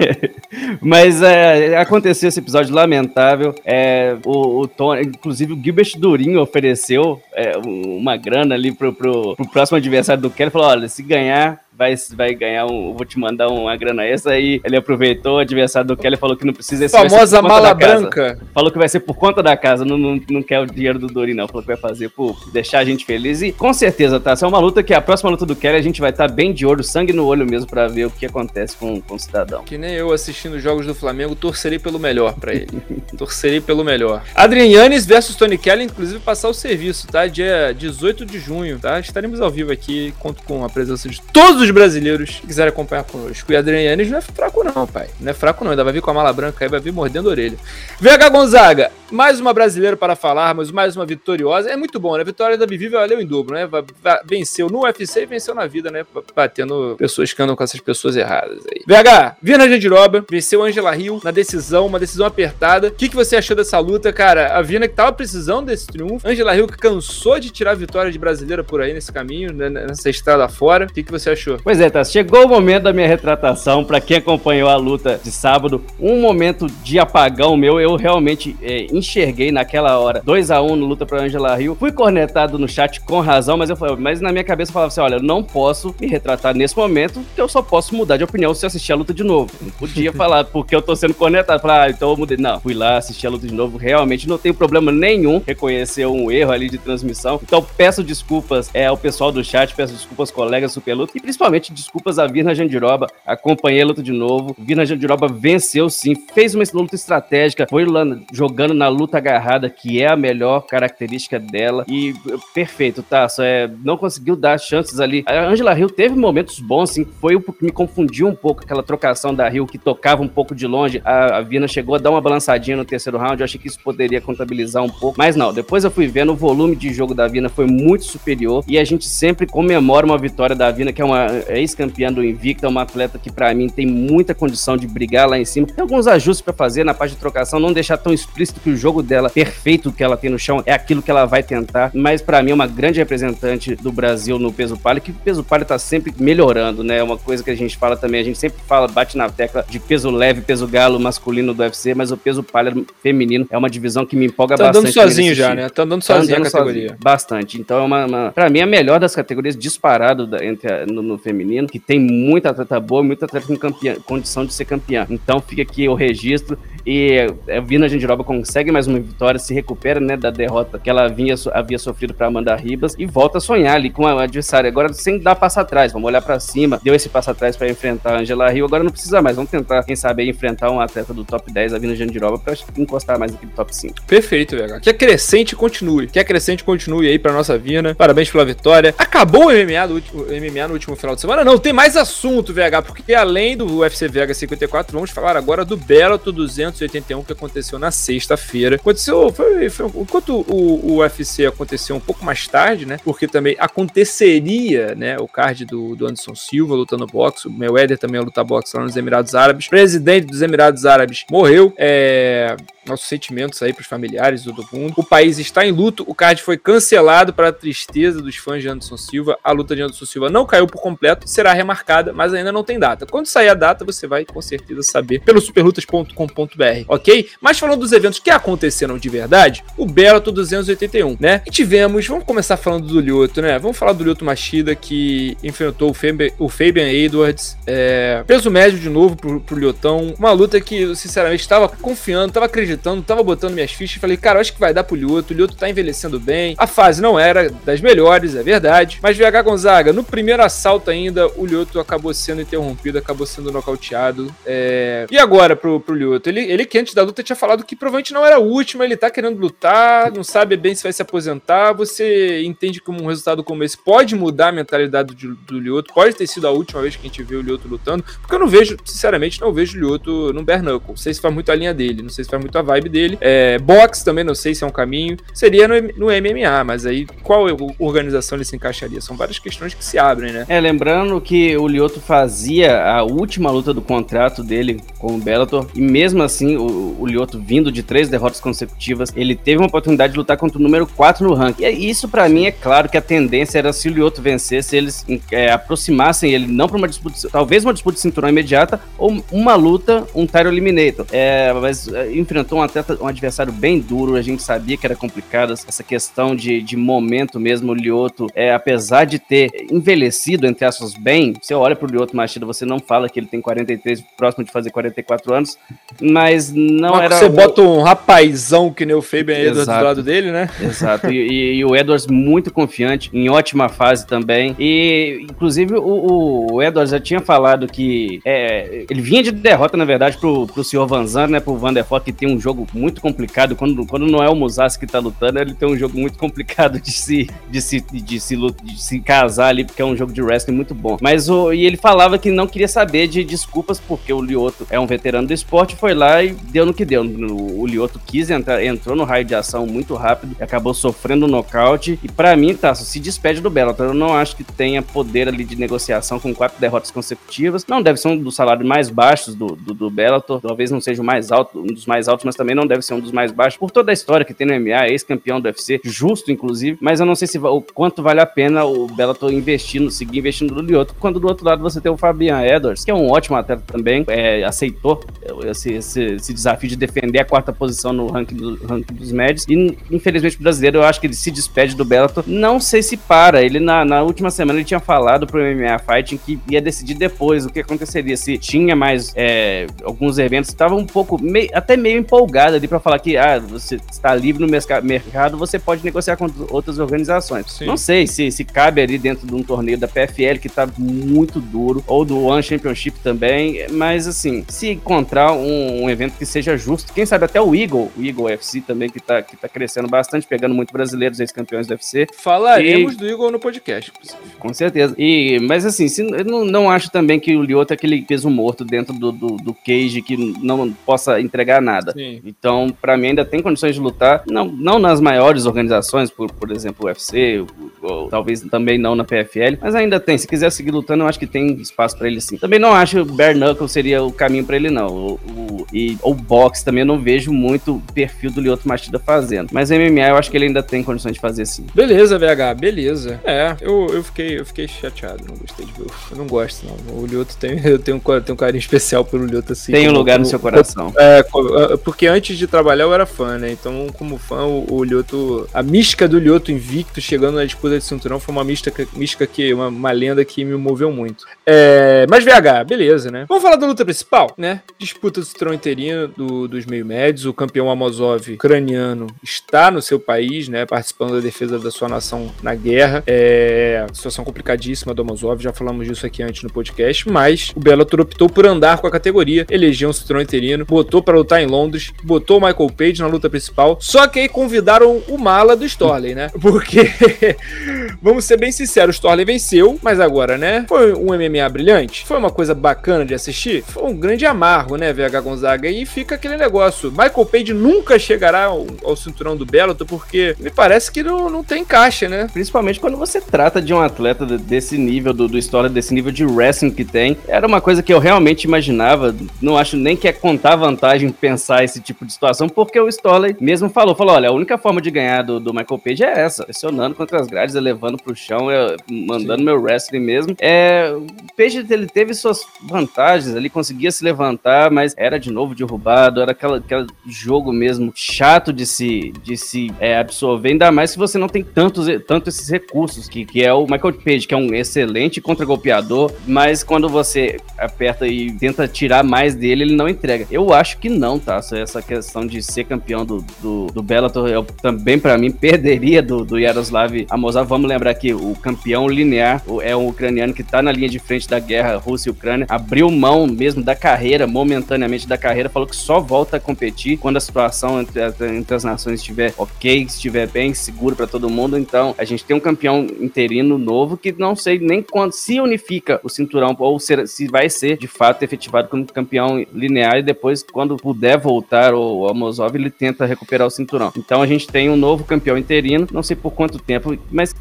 mas é, aconteceu esse episódio lamentável. É, o, o Tony, inclusive o Gilbert Durinho ofereceu é, uma grana ali pro, pro, pro próximo adversário do Kelly. Falou: olha, se ganhar, vai, vai ganhar um. Vou te mandar uma grana extra. Aí ele aproveitou, o adversário do Kelly falou que não precisa. Famosa mala branca. Falou que vai ser por conta da casa, não, não, não quer o dinheiro do Dori, não. Falou que vai fazer por deixar a gente feliz. E com certeza, tá? Essa é uma luta que a próxima luta do Kelly a gente vai estar tá bem de olho, sangue no olho mesmo, pra ver o que acontece com, com o cidadão. Que nem eu assistindo os jogos do Flamengo, torcerei pelo melhor pra ele. torcerei pelo melhor. Adrian Yannis versus Tony Kelly, inclusive, passar o serviço, tá? Dia 18 de junho, tá? Estaremos ao vivo aqui, conto com a presença de todos os brasileiros que quiserem acompanhar conosco. E Adrian Yannis não é fraco, não, pai. Não é fraco, não. Ainda vai vir com a mala branca aí, vai vir mordendo a orelha. VH Gonzaga, mais uma brasileira para falarmos, mais uma vitoriosa. É muito bom, né? A vitória da Vivi valeu em dobro, né? Venceu no UFC e venceu na vida, né? Batendo pessoas que andam com essas pessoas erradas aí. VH, Vina Jandiroba venceu Angela Hill na decisão, uma decisão apertada. O que, que você achou dessa luta, cara? A Vina que tava precisando desse triunfo. Angela Hill que cansou de tirar vitória de brasileira por aí nesse caminho, né? nessa estrada fora. O que, que você achou? Pois é, tá. Chegou o momento da minha retratação. Para quem acompanhou a luta de sábado, um momento de apagão meu, eu realmente é, enxerguei naquela hora 2 a 1 um no luta pra Angela Hill. Fui cornetado no chat com razão, mas eu falei, mas na minha cabeça eu falava assim: olha, eu não posso me retratar nesse momento, porque eu só posso mudar de opinião se assistir a luta de novo. Não podia falar, porque eu tô sendo cornetado. Falar, ah, então eu mudei. Não, fui lá, assisti a luta de novo. Realmente não tem problema nenhum reconhecer um erro ali de transmissão. Então peço desculpas é, ao pessoal do chat, peço desculpas aos colegas do Peluto e principalmente principalmente desculpas a Virna Jandiroba. Acompanhei a luta de novo. Virna Jandiroba venceu sim, fez uma luta estratégica, foi lá jogando na luta agarrada, que é a melhor característica dela. E perfeito, tá? Só é, não conseguiu dar chances ali. A Angela Hill teve momentos bons, sim. Foi o que me confundiu um pouco aquela trocação da Hill que tocava um pouco de longe. A, a Vina chegou a dar uma balançadinha no terceiro round. Eu achei que isso poderia contabilizar um pouco. Mas não, depois eu fui vendo o volume de jogo da Vina foi muito superior. E a gente sempre comemora uma vitória da Vina, que é uma ex-campeã do Invicta, uma atleta que para mim tem muita condição de brigar lá em cima. Tem alguns ajustes para fazer na parte de trocação, não deixar tão explícito que o jogo dela, perfeito que ela tem no chão, é aquilo que ela vai tentar. Mas para mim é uma grande representante do Brasil no peso palio, que o peso palio tá sempre melhorando, né? É uma coisa que a gente fala também, a gente sempre fala, bate na tecla de peso leve, peso galo masculino do UFC, mas o peso palio feminino é uma divisão que me empolga tá bastante. Tá andando sozinho já, né? Tá andando sozinho tá andando a categoria. Sozinho, bastante. Então é uma, uma para mim a melhor das categorias disparado da, entre a, no, no, feminino, que tem muita atleta boa, muita atleta com campeã, condição de ser campeã. Então fica aqui o registro e a Vina Jandiroba consegue mais uma vitória, se recupera né, da derrota que ela vinha, havia sofrido para Amanda Ribas e volta a sonhar ali com a adversária. Agora sem dar passo atrás, vamos olhar para cima, deu esse passo atrás para enfrentar a Angela Rio, agora não precisa mais, vamos tentar, quem sabe, enfrentar um atleta do top 10, a Vina Jandiroba, para encostar mais aqui no top 5. Perfeito, VH. Que a crescente continue, que a crescente continue aí para nossa Vina. Parabéns pela vitória. Acabou o MMA, do último, MMA no último final de semana? Não, tem mais assunto, VH, porque além do UFC Vega 54, vamos falar agora do Bellator 281 que aconteceu na sexta-feira. Aconteceu, foi, foi, enquanto o, o UFC aconteceu um pouco mais tarde, né? Porque também aconteceria, né? O card do, do Anderson Silva lutando boxe, o Mayweather também ia boxe lá nos Emirados Árabes. O presidente dos Emirados Árabes morreu. É, nossos sentimentos aí para os familiares do mundo. O país está em luto, o card foi cancelado para a tristeza dos fãs de Anderson Silva. A luta de Anderson Silva não caiu por completo, será remarcada, mas ainda não tem data. Quando sair a data, você vai com certeza saber pelo superlutas.com.br, ok? Mas falando dos eventos que aconteceram de verdade, o Bellator 281, né? E tivemos, vamos começar falando do Lyoto, né? Vamos falar do Lyoto Machida que enfrentou o, Fabian, o Fabian Edwards. É, peso médio de novo pro, pro Lyotão. Uma luta que sinceramente, estava confiando, estava acreditando acreditando, tava botando minhas fichas. Falei, cara, acho que vai dar pro Lyoto. O Lyoto tá envelhecendo bem. A fase não era das melhores, é verdade. Mas VH Gonzaga, no primeiro assalto ainda, o Lyoto acabou sendo interrompido, acabou sendo nocauteado. É... E agora pro, pro Lyoto? Ele, ele que antes da luta tinha falado que provavelmente não era a última, ele tá querendo lutar, não sabe bem se vai se aposentar. Você entende como um resultado como esse pode mudar a mentalidade do, do Lyoto? Pode ter sido a última vez que a gente viu o Lyoto lutando? Porque eu não vejo, sinceramente, não vejo o Lyoto no bare knuckle. Não sei se faz muito a linha dele, não sei se faz muito a vibe dele. É, box também não sei se é um caminho. Seria no, no MMA, mas aí qual organização ele se encaixaria? São várias questões que se abrem, né? É, lembrando que o Lioto fazia a última luta do contrato dele com o Bellator, e mesmo assim, o, o Lioto vindo de três derrotas consecutivas, ele teve uma oportunidade de lutar contra o número 4 no ranking. E isso, para mim, é claro que a tendência era se o Lioto vencesse, eles é, aproximassem ele não para uma disputa, talvez uma disputa de cinturão imediata, ou uma luta, um title eliminator. É, mas é, enfrentou um atleta, um adversário bem duro, a gente sabia que era complicado, essa questão de, de momento mesmo, o Lioto, é, apesar de ter envelhecido, entre aspas, bem, você olha pro Lioto Machida, você não fala que ele tem 43, próximo de fazer 44 anos, mas não mas era... Você bota um rapazão que nem o Fabian Edwards do lado dele, né? Exato, e, e, e, o Edwards muito confiante, em ótima fase também, e inclusive o, o Edwards já tinha falado que é, ele vinha de derrota, na verdade, pro, pro senhor Van Zandt, né, pro Van der Fort, que tem um jogo muito complicado. Quando, quando não é o Musashi que tá lutando, ele tem um jogo muito complicado de se, de se, de se, de se casar ali, porque é um jogo de wrestling muito bom. Mas o, e ele falava que não queria saber de desculpas, porque o Lioto é um veterano do esporte, foi lá e deu no que deu. O, o Lioto quis entrar, entrou no raio de ação muito rápido, acabou sofrendo um nocaute. E para mim, tá, se despede do Bellator. Eu não acho que tenha poder ali de negociação com quatro derrotas consecutivas. Não deve ser um dos salários mais baixos do, do, do Bellator, talvez não seja o mais alto, um dos mais altos, mas também não deve ser um dos mais baixos, por toda a história que tem no MMA, ex-campeão do UFC, justo inclusive, mas eu não sei se o quanto vale a pena o Bellator investindo, seguir investindo no Lioto, quando do outro lado você tem o Fabian Edwards, que é um ótimo atleta também, é, aceitou esse, esse, esse, desafio de defender a quarta posição no ranking, do, ranking dos médios, e infelizmente o brasileiro, eu acho que ele se despede do Bellator, não sei se para, ele na, na última semana ele tinha falado pro MMA Fighting que ia decidir depois o que aconteceria, se tinha mais é, alguns eventos, estava um pouco, meio, até meio empolgado folgada ali para falar que ah, você está livre no mercado, você pode negociar com outras organizações. Sim. Não sei se, se cabe ali dentro de um torneio da PFL que tá muito duro, ou do One Championship também, mas assim, se encontrar um, um evento que seja justo, quem sabe até o Eagle, o Eagle FC também, que tá, que tá crescendo bastante, pegando muito brasileiros, ex-campeões do UFC. Falaremos e... do Eagle no podcast. Com certeza. E, mas assim, se, eu não, não acho também que o Lyoto é aquele peso morto dentro do, do, do cage que não possa entregar nada. Sim. Então, para mim, ainda tem condições de lutar, não, não nas maiores organizações, por, por exemplo, o UFC, ou, ou, talvez também não na PFL, mas ainda tem. Se quiser seguir lutando, eu acho que tem espaço para ele sim. Também não acho que o Bare Knuckle seria o caminho para ele, não. O, o, e o boxe também eu não vejo muito o perfil do Lyoto Machida fazendo. Mas MMA eu acho que ele ainda tem condições de fazer sim. Beleza, VH, beleza. É, eu, eu, fiquei, eu fiquei chateado, não gostei de ver. Eu não gosto, não. O Lyoto tem, eu tenho, tenho um carinho especial pelo Lyoto assim. Tem um lugar como, no seu coração. É, é, porque antes de trabalhar eu era fã, né? Então, como fã, o, o Lyoto. A mística do Lyoto invicto chegando na disputa de cinturão foi uma mística, mística que. Uma, uma lenda que me moveu muito. É, mas VH, beleza, né? Vamos falar da luta principal, né? Disputa do cinturão interino do, dos meio médios. O campeão Amozov ucraniano está no seu país, né? Participando da defesa da sua nação na guerra. É. Situação complicadíssima do Amozov, já falamos disso aqui antes no podcast. Mas o Bellator optou por andar com a categoria, elegeu um cinturão interino, botou para lutar em Londres, botou o Michael Page na luta principal. Só que aí convidaram o mala do Storley, né? Porque, vamos ser bem sinceros, o Storley venceu, mas agora, né? Foi um MMA brilhante? Foi uma coisa bacana de assistir? Foi um grande amargo, né, VH Gonzaga? E fica aquele negócio. Michael Page nunca chegará ao, ao cinturão do Bellator porque me parece que não, não tem caixa, né? Principalmente quando você trata de um atleta desse nível, do, do história, desse nível de wrestling que tem. Era uma coisa que eu realmente imaginava. Não acho nem que é contar vantagem pensar esse tipo de situação, porque o Storley mesmo falou, falou, olha, a única forma de ganhar do, do Michael Page é essa, pressionando contra as grades, elevando pro chão, eu, mandando Sim. meu wrestling mesmo. É, o Page, ele teve suas vantagens, ele conseguia se levantar, mas era de novo derrubado, era aquela, aquele jogo mesmo chato de se, de se é, absorver, ainda mais se você não tem tantos, tanto esses recursos, que, que é o Michael Page, que é um excelente contra-golpeador, mas quando você aperta e tenta tirar mais dele, ele não entrega. Eu acho que não, tá? Essa questão de ser campeão do, do, do Bellator, eu também, para mim, perderia do, do Yaroslav Amosov. Vamos lembrar que o campeão linear é um ucraniano que tá na linha de frente da guerra Rússia e Ucrânia, abriu mão mesmo da carreira, momentaneamente da carreira, falou que só volta a competir quando a situação entre, entre as nações estiver ok, estiver bem, seguro para todo mundo. Então, a gente tem um campeão interino novo que não sei nem quando se unifica o cinturão ou se, se vai ser de fato efetivado como campeão linear e depois, quando puder voltar o Amosov, ele tenta recuperar o cinturão. Então a gente tem um novo campeão interino, não sei por quanto tempo, mas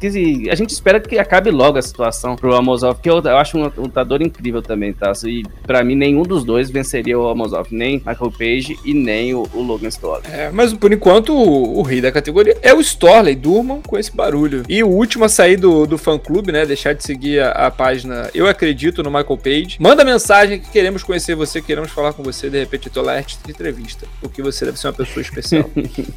que, a gente espera que acabe logo a situação pro Amosov, que eu, eu acho um lutador incrível também, tá? E para mim nenhum dos dois venceria o Amosov, nem Michael Page e nem o, o Logan Storley. É, mas por enquanto o, o, rei da categoria é o Storley, durmam com esse barulho. E o último a sair do, do fã clube, né? Deixar de seguir a, a página Eu Acredito no Michael Page. Manda mensagem que queremos conhecer você, queremos falar com você, de repente eu tô lá de entrevista, porque você deve ser uma pessoa especial.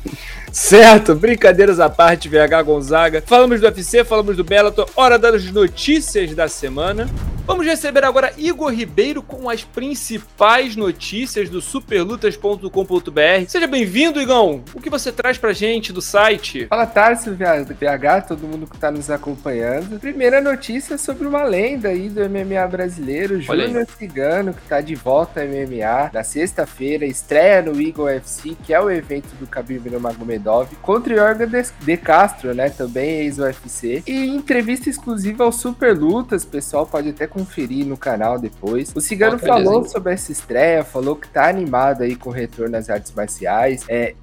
certo, brincadeiras à parte, VH Gonzaga. Falamos do UFC, falamos do Bellator, hora das notícias da semana. Vamos receber agora Igor Ribeiro com as principais notícias do superlutas.com.br. Seja bem-vindo, Igão. O que você traz pra gente do site? Fala, Tarso, VH, todo mundo que tá nos acompanhando. Primeira notícia sobre uma lenda aí do MMA brasileiro, Júnior Cigano, que tá de volta ao MMA na sexta-feira, estreia no Eagle FC, que é o evento do Khabib Nurmagomedov, contra o Jorge de Castro, né, também ex-UFC. E entrevista exclusiva ao Superlutas, pessoal pode até conferir no canal depois. O Cigano falou sobre essa estreia, falou que tá animado aí com o retorno às artes marciais, é,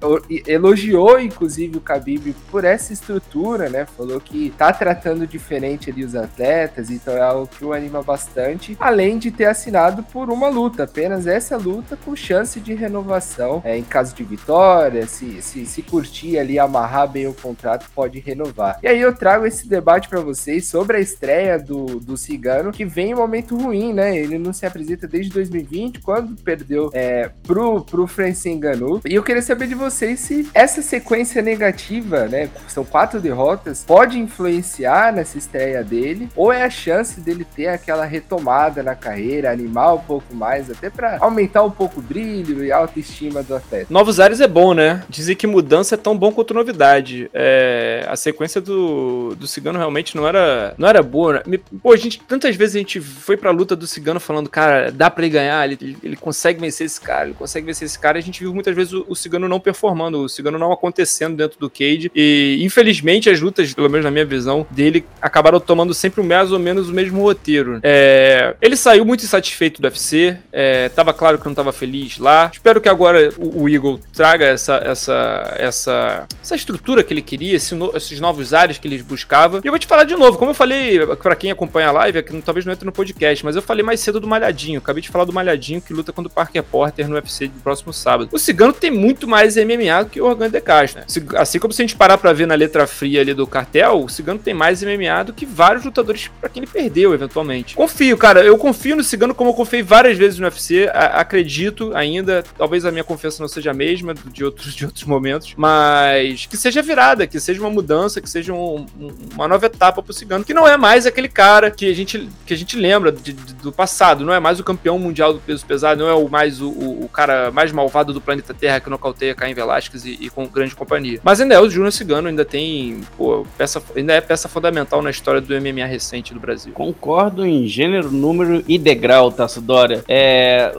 elogiou inclusive o Khabib por essa estrutura, né? Falou que tá tratando diferente ali os atletas, então é algo que o anima bastante, além de ter assinado por uma luta, apenas essa luta com chance de renovação é, em caso de vitória, se, se, se curtir ali, amarrar bem o contrato, pode renovar. E aí eu trago esse debate para vocês sobre a estreia do, do Cigano, que vem um momento ruim, né? Ele não se apresenta desde 2020, quando perdeu é, pro, pro Francis Ngannou. E eu queria saber de vocês se essa sequência negativa, né? São quatro derrotas, pode influenciar nessa estreia dele, ou é a chance dele ter aquela retomada na carreira, animar um pouco mais, até para aumentar um pouco o brilho e autoestima do atleta. Novos ares é bom, né? Dizem que mudança é tão bom quanto novidade. É, a sequência do, do Cigano realmente não era, não era boa. Né? Pô, a gente, tantas vezes a gente foi pra luta do Cigano falando, cara, dá pra ele ganhar, ele, ele consegue vencer esse cara, ele consegue vencer esse cara. A gente viu muitas vezes o, o Cigano não performando, o Cigano não acontecendo dentro do cage. E infelizmente as lutas, pelo menos na minha visão, dele acabaram tomando sempre mais ou menos o mesmo roteiro. É, ele saiu muito insatisfeito do UFC, é, tava claro que não tava feliz lá. Espero que agora o, o Eagle traga essa, essa, essa, essa estrutura que ele queria, esse no, esses novos áreas que ele buscava. E eu vou te falar de novo, como eu falei para quem acompanha a live, é que talvez não entre no podcast, mas eu falei mais cedo do Malhadinho. Acabei de falar do Malhadinho que luta contra o Parker Porter no UFC do próximo sábado. O Cigano tem muito mais MMA do que o Organ de Castro, né? Assim como se a gente parar pra ver na letra fria ali do cartel, o Cigano tem mais MMA do que vários lutadores para quem ele perdeu, eventualmente. Confio, cara, eu confio no Cigano como eu confiei várias vezes no UFC, a acredito ainda, talvez a minha confiança não seja a mesma de outros, de outros momentos, mas que seja virada, que seja uma mudança, que seja um, um, uma nova etapa pro Cigano, que não é mais aquele cara que a gente, que a gente lembra de, de, do passado, não é mais o campeão mundial do peso pesado, não é o mais o, o cara mais malvado do planeta Terra que nocauteia Caim Velasquez e, e com grande companhia. Mas ainda é o Júnior Cigano, ainda tem, pô, peça, ainda é peça fundamental na história do MMA recente do Brasil. Concordo em gênero, número e degrau, Tasso Dória. É,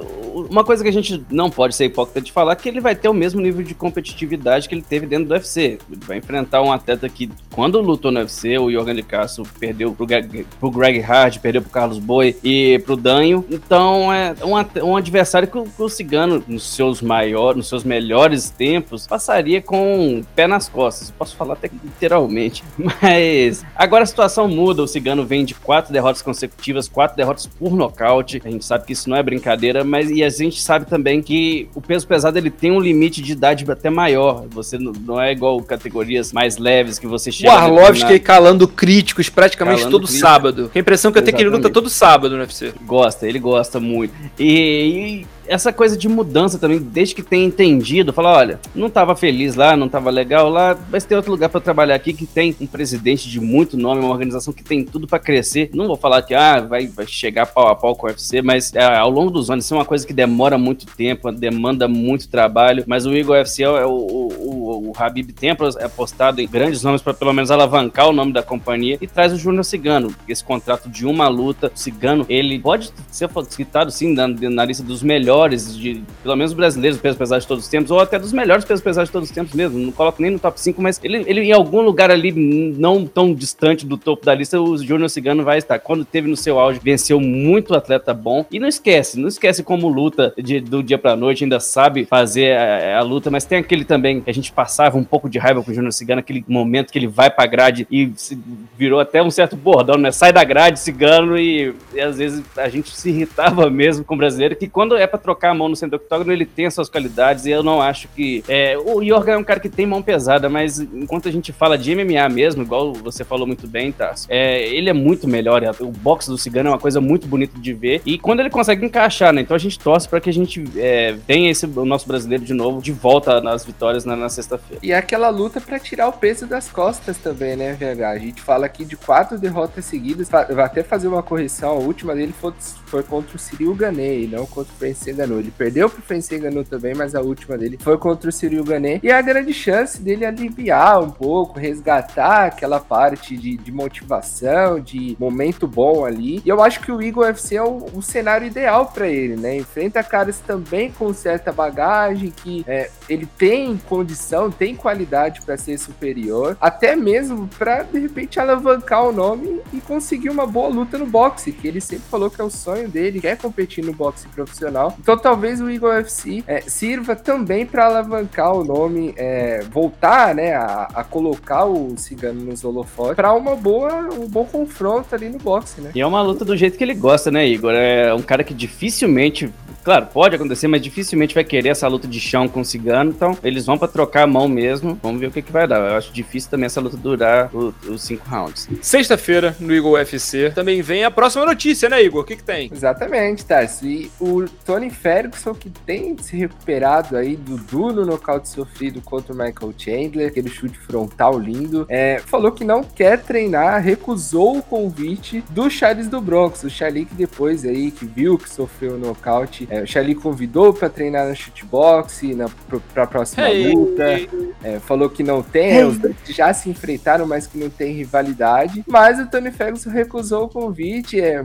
uma coisa que a gente não pode ser hipócrita de falar é que ele vai ter o mesmo nível de competitividade que ele teve dentro do UFC. Ele vai enfrentar um atleta que, quando lutou no UFC, o Jorgen de Castro perdeu pro Greg, pro Greg Hard, perdeu pro Carlos Boi e pro Danho. Então é um, um adversário que o, que o Cigano, nos seus maiores, nos seus melhores tempos, passaria com pé nas costas. posso falar até literalmente. Mas agora a situação muda. O Cigano vem de quatro derrotas consecutivas, quatro derrotas por nocaute. A gente sabe que isso não é brincadeira, mas e a gente sabe também que o peso pesado ele tem um limite de idade até maior. Você não é igual categorias mais leves que você chega. O Arlovski calando críticos praticamente calando todo crítico. sábado. A impressão que eu tenho que ele luta todo sábado no UFC. Gosta, ele gosta muito. e, e essa coisa de mudança também, desde que tem entendido, falar, olha, não estava feliz lá, não estava legal lá, mas tem outro lugar para trabalhar aqui que tem um presidente de muito nome, uma organização que tem tudo para crescer. Não vou falar que ah, vai, vai chegar pau a pau com o UFC, mas é, ao longo dos anos isso é uma coisa que demora muito tempo, demanda muito trabalho, mas o Igor UFC é o, o, o, o Habib tem apostado em grandes nomes para pelo menos alavancar o nome da companhia e traz o Júnior Cigano, esse contrato de uma luta, Cigano, ele pode ser citado sim na, na lista dos melhores de, pelo menos brasileiros, peso pesado de todos os tempos, ou até dos melhores pesos pesados de todos os tempos mesmo. Não coloco nem no top 5, mas ele, ele em algum lugar ali, não tão distante do topo da lista, o Júnior Cigano vai estar. Quando teve no seu auge, venceu muito atleta bom. E não esquece, não esquece como luta de, do dia pra noite, ainda sabe fazer a, a, luta, mas tem aquele também que a gente passava um pouco de raiva com o Júnior Cigano, aquele momento que ele vai pra grade e virou até um certo bordão, né? Sai da grade, Cigano, e, e às vezes a gente se irritava mesmo com o brasileiro, que quando é pra trocar a mão no centro octógono, ele tem as suas qualidades e eu não acho que. É, o Yorga é um cara que tem mão pesada, mas enquanto a gente fala de MMA mesmo, igual você falou muito bem, tá? É, ele é muito melhor. O boxe do Cigano é uma coisa muito bonita de ver. E quando ele consegue encaixar, né? Então a gente torce para que a gente é, tenha esse, o nosso brasileiro de novo de volta nas vitórias na, na sexta-feira. E é aquela luta para tirar o peso das costas também, né, VH? A gente fala aqui de quatro derrotas seguidas. Vai até fazer uma correção. A última dele foi, foi contra o Cyril Ganei, não contra o Francis Ganou. Ele perdeu pro Francis Ngannou também, mas a última dele foi contra o Cyril Gané. E a grande chance dele aliviar um pouco, resgatar aquela parte de, de motivação, de momento bom ali. E eu acho que o Eagle UFC é o, o cenário ideal para ele, né? Enfrenta caras também com certa bagagem, que é, ele tem condição, tem qualidade para ser superior, até mesmo para de repente alavancar o nome e conseguir uma boa luta no boxe, que ele sempre falou que é o sonho dele, quer competir no boxe profissional. Então talvez o Eagle FC é, sirva também para alavancar o nome, é, voltar né, a, a, colocar o Cigano nos holofotes para uma boa, um bom confronto ali no boxe, né? E é uma luta do jeito que ele gosta, né, Igor? É um cara que dificilmente Claro, pode acontecer, mas dificilmente vai querer essa luta de chão com o Cigano. Então, eles vão para trocar a mão mesmo. Vamos ver o que, que vai dar. Eu acho difícil também essa luta durar o, os cinco rounds. Sexta-feira, no Eagle UFC, também vem a próxima notícia, né, Igor? O que, que tem? Exatamente, Tarso. E o Tony Ferguson, que tem se recuperado aí do duro nocaute sofrido contra o Michael Chandler, aquele chute frontal lindo, é, falou que não quer treinar, recusou o convite do Charles do Bronx. O Charlie que depois aí, que viu que sofreu o nocaute, é, o Charlie convidou para treinar no shootbox, na, pra próxima hey. luta. É, falou que não tem, hey. os dois já se enfrentaram, mas que não tem rivalidade. Mas o Tony Ferguson recusou o convite, é,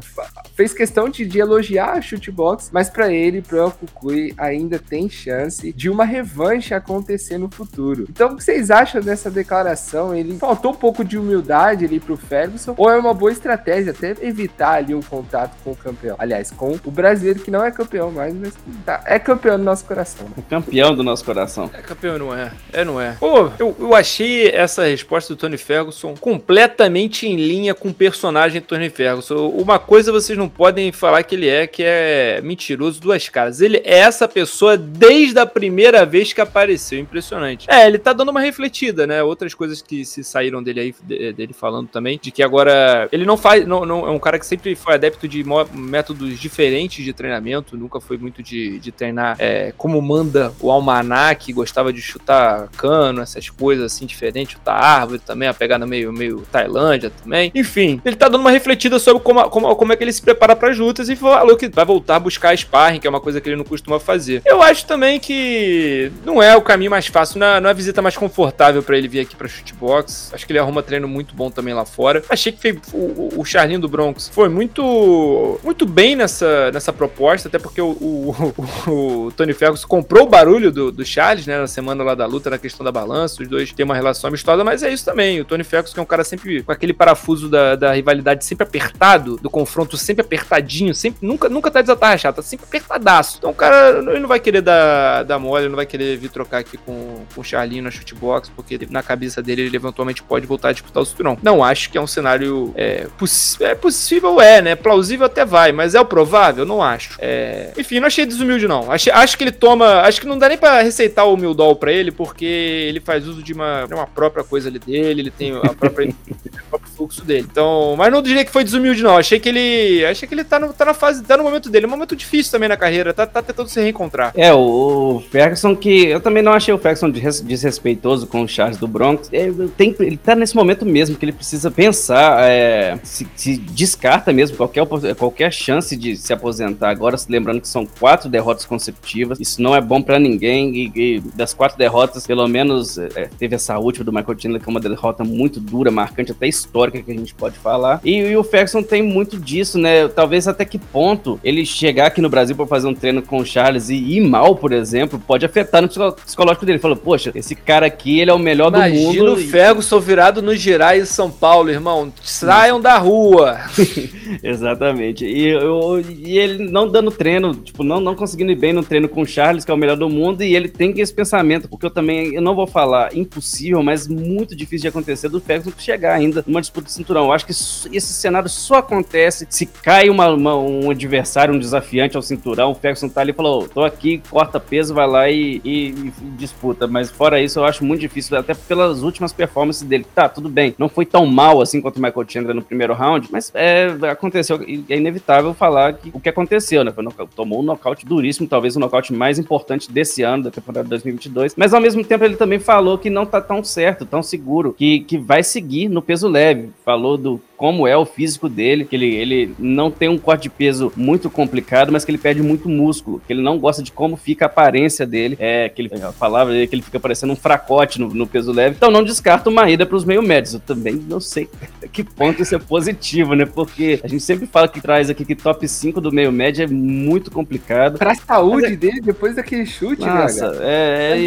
fez questão de, de elogiar a shootbox, mas para ele, pro Kukui, ainda tem chance de uma revanche acontecer no futuro. Então, o que vocês acham dessa declaração? Ele faltou um pouco de humildade ali pro Ferguson, ou é uma boa estratégia até evitar ali um contato com o campeão? Aliás, com o brasileiro que não é campeão mais, mas tá, é campeão do nosso coração. Né? campeão do nosso coração. É campeão, não é? É, não é? Pô, eu, eu achei essa resposta do Tony Ferguson completamente em linha com o personagem do Tony Ferguson. Uma coisa vocês não podem falar que ele é, que é mentiroso duas caras. Ele é essa pessoa desde a primeira vez que apareceu. Impressionante. É, ele tá dando uma refletida, né? Outras coisas que se saíram dele aí, dele falando também, de que agora ele não faz, não, não é um cara que sempre foi adepto de métodos diferentes de treinamento, nunca foi muito de, de treinar é, como manda o almanac, gostava de chutar cano, essas coisas assim diferentes, chutar árvore também, a pegada meio, meio Tailândia também. Enfim, ele tá dando uma refletida sobre como, como, como é que ele se prepara para as lutas e falou que vai voltar a buscar sparring, que é uma coisa que ele não costuma fazer. Eu acho também que não é o caminho mais fácil, não é, não é a visita mais confortável para ele vir aqui pra shootbox. Acho que ele arruma treino muito bom também lá fora. Achei que foi, o, o Charlinho do Bronx foi muito muito bem nessa, nessa proposta, até porque o, o, o, o Tony Ferguson comprou o barulho do, do Charles, né, na semana lá da luta, na questão da balança, os dois têm uma relação amistosa, mas é isso também. O Tony Ferguson que é um cara sempre com aquele parafuso da, da rivalidade sempre apertado, do confronto sempre apertadinho, sempre, nunca, nunca tá desatarrachado, tá sempre apertadaço. Então o cara, ele não vai querer dar, dar mole, não vai querer vir trocar aqui com, com o Charlinho na shootbox, porque na cabeça dele ele eventualmente pode voltar a disputar o cinturão. Não acho que é um cenário é, poss é possível, é, né? Plausível até vai, mas é o provável? Não acho. É... Enfim, não achei desumilde, não. Acho, acho que ele toma. Acho que não dá nem pra receitar o humildol pra ele, porque ele faz uso de uma, de uma própria coisa ali dele, ele tem a própria. o próprio fluxo dele. Então, mas não diria que foi desumilde, não. Achei que ele. Achei que ele tá, no, tá na fase. tá no momento dele. É um momento difícil também na carreira. Tá, tá tentando se reencontrar. É, o Ferguson, que eu também não achei o Ferguson desrespeitoso com o Charles do Bronx. É, tem, ele tá nesse momento mesmo que ele precisa pensar, é, se, se, descarta mesmo qualquer, qualquer chance de se aposentar. Agora, lembrando que são quatro derrotas consecutivas, isso não é bom para ninguém. E, e, das quatro derrotas, pelo menos é, teve essa última do Michael Chandler, que é uma derrota muito dura, marcante, até histórica que a gente pode falar. E, e o Ferguson tem muito disso, né? Talvez até que ponto ele chegar aqui no Brasil para fazer um treino com o Charles e ir mal, por exemplo, pode afetar no psicológico dele. Ele falou, poxa, esse cara aqui, ele é o melhor Imagina do mundo. Imagina o Ferguson virado no Gerais São Paulo, irmão. Saiam da rua. Exatamente. E, eu, e ele não dando treino, tipo, não, não conseguindo ir bem no treino com o Charles, que é o melhor do mundo, e ele tem esse pensamento, porque eu também, eu não vou falar impossível, mas muito difícil de acontecer do Ferguson chegar ainda numa disputa de cinturão. Eu acho que esse cenário só acontece se cai uma, uma, um adversário, um desafiante ao cinturão, o Ferguson tá ali e falou, tô aqui, corta peso, vai lá e, e, e, disputa. Mas fora isso, eu acho muito difícil, até pelas últimas performances dele. Tá, tudo bem, não foi tão mal assim quanto o Michael Chandler no primeiro round, mas é, aconteceu, é inevitável falar que, o que aconteceu, né? Foi, tomou um nocaute duríssimo, talvez o nocaute mais importante desse ano, da temporada 2022, mas ao mesmo tempo ele também falou que não tá tão certo, tão seguro, que, que vai seguir no peso leve. Falou do como é o físico dele, que ele, ele não tem um corte de peso muito complicado, mas que ele perde muito músculo, que ele não gosta de como fica a aparência dele, é, que ele, a palavra dele, que ele fica parecendo um fracote no, no peso leve, então não descarta uma ida para os meio médios, eu também não sei até que ponto isso é positivo, né, porque a gente sempre fala que traz aqui que top 5 do meio médio é muito complicado. Pra saúde é... dele, depois daquele chute, né, Nossa, né, é,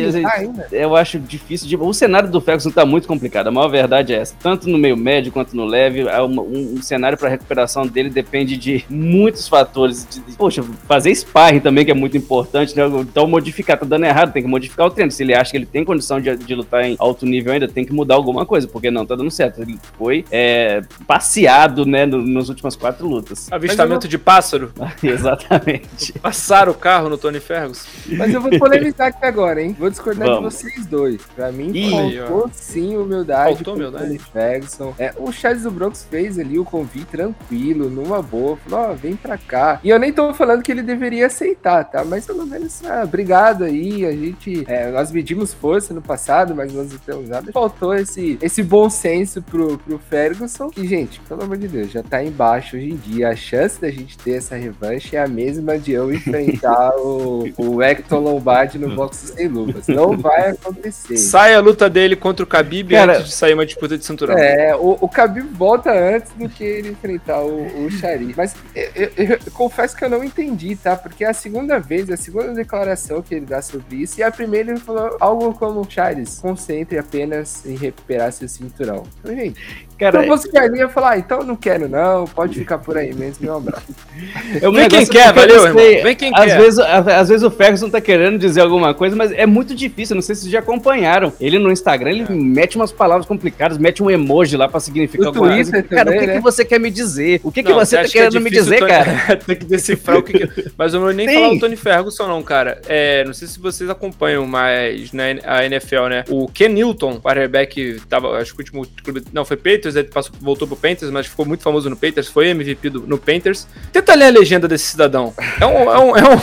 é, eu acho difícil de... O cenário do Ferguson tá muito complicado, a maior verdade é essa, tanto no meio médio quanto no leve, um, um cenário para recuperação dele depende de muitos fatores. De, de, poxa, fazer sparring também, que é muito importante, né? Então modificar, tá dando errado, tem que modificar o treino. Se ele acha que ele tem condição de, de lutar em alto nível ainda, tem que mudar alguma coisa, porque não tá dando certo. Ele foi é, passeado, né, no, nas últimas quatro lutas. Avistamento vou... de pássaro? Exatamente. Passaram o carro no Tony Ferguson. Mas eu vou polemizar aqui agora, hein? Vou discordar Vamos. de vocês dois. Pra mim, Ih, faltou sim humildade. Faltou humildade. Tony Ferguson. É, o Charles do Bronx fez ali o convite tranquilo, numa boa. Falou, ó, oh, vem pra cá. E eu nem tô falando que ele deveria aceitar, tá? Mas pelo menos, ah, obrigado aí. A gente, é, nós medimos força no passado, mas nós não temos nada. Faltou esse, esse bom senso pro, pro Ferguson. Que, gente, pelo amor de Deus, já tá embaixo hoje em dia. A chance da gente ter essa revanche é a mesma de eu enfrentar o, o Hector Lombardi no boxe sem luvas. Não vai acontecer. Sai a luta dele contra o Khabib Cara, antes de sair uma disputa de cinturão. É, o, o Khabib volta antes do que ele enfrentar o, o Sharif. Mas eu, eu, eu, confesso que eu não entendi, tá? Porque é a segunda vez, é a segunda declaração que ele dá sobre isso, e a primeira ele falou algo como, Charles, concentre apenas em recuperar seu cinturão. Então, gente, Cara, então você quer ia falar, ah, então não quero não, pode ficar por aí mesmo, meu abraço. Eu, Vem quem quer, valeu, irmão. Vem quem às quer. Vezes, às vezes o Ferguson tá querendo dizer alguma coisa, mas é muito difícil, não sei se vocês já acompanharam. Ele no Instagram, ele é. mete umas palavras complicadas, mete um emoji lá pra significar o alguma coisa. Cara, também, o que, né? que você quer me dizer? O que, não, que você tá é querendo é me dizer, Tony... cara? Tem que decifrar o que, que... Mas eu não vou nem Sim. falar o Tony Ferguson não, cara. É, não sei se vocês acompanham mais na né, a NFL, né? O Ken Newton, quarterback, tava, acho que o último clube... Não, foi Patriots, ele passou, voltou pro Panthers, mas ficou muito famoso no Panthers, foi MVP do, no Panthers. Tenta ler a legenda desse cidadão. É um. É um, é um...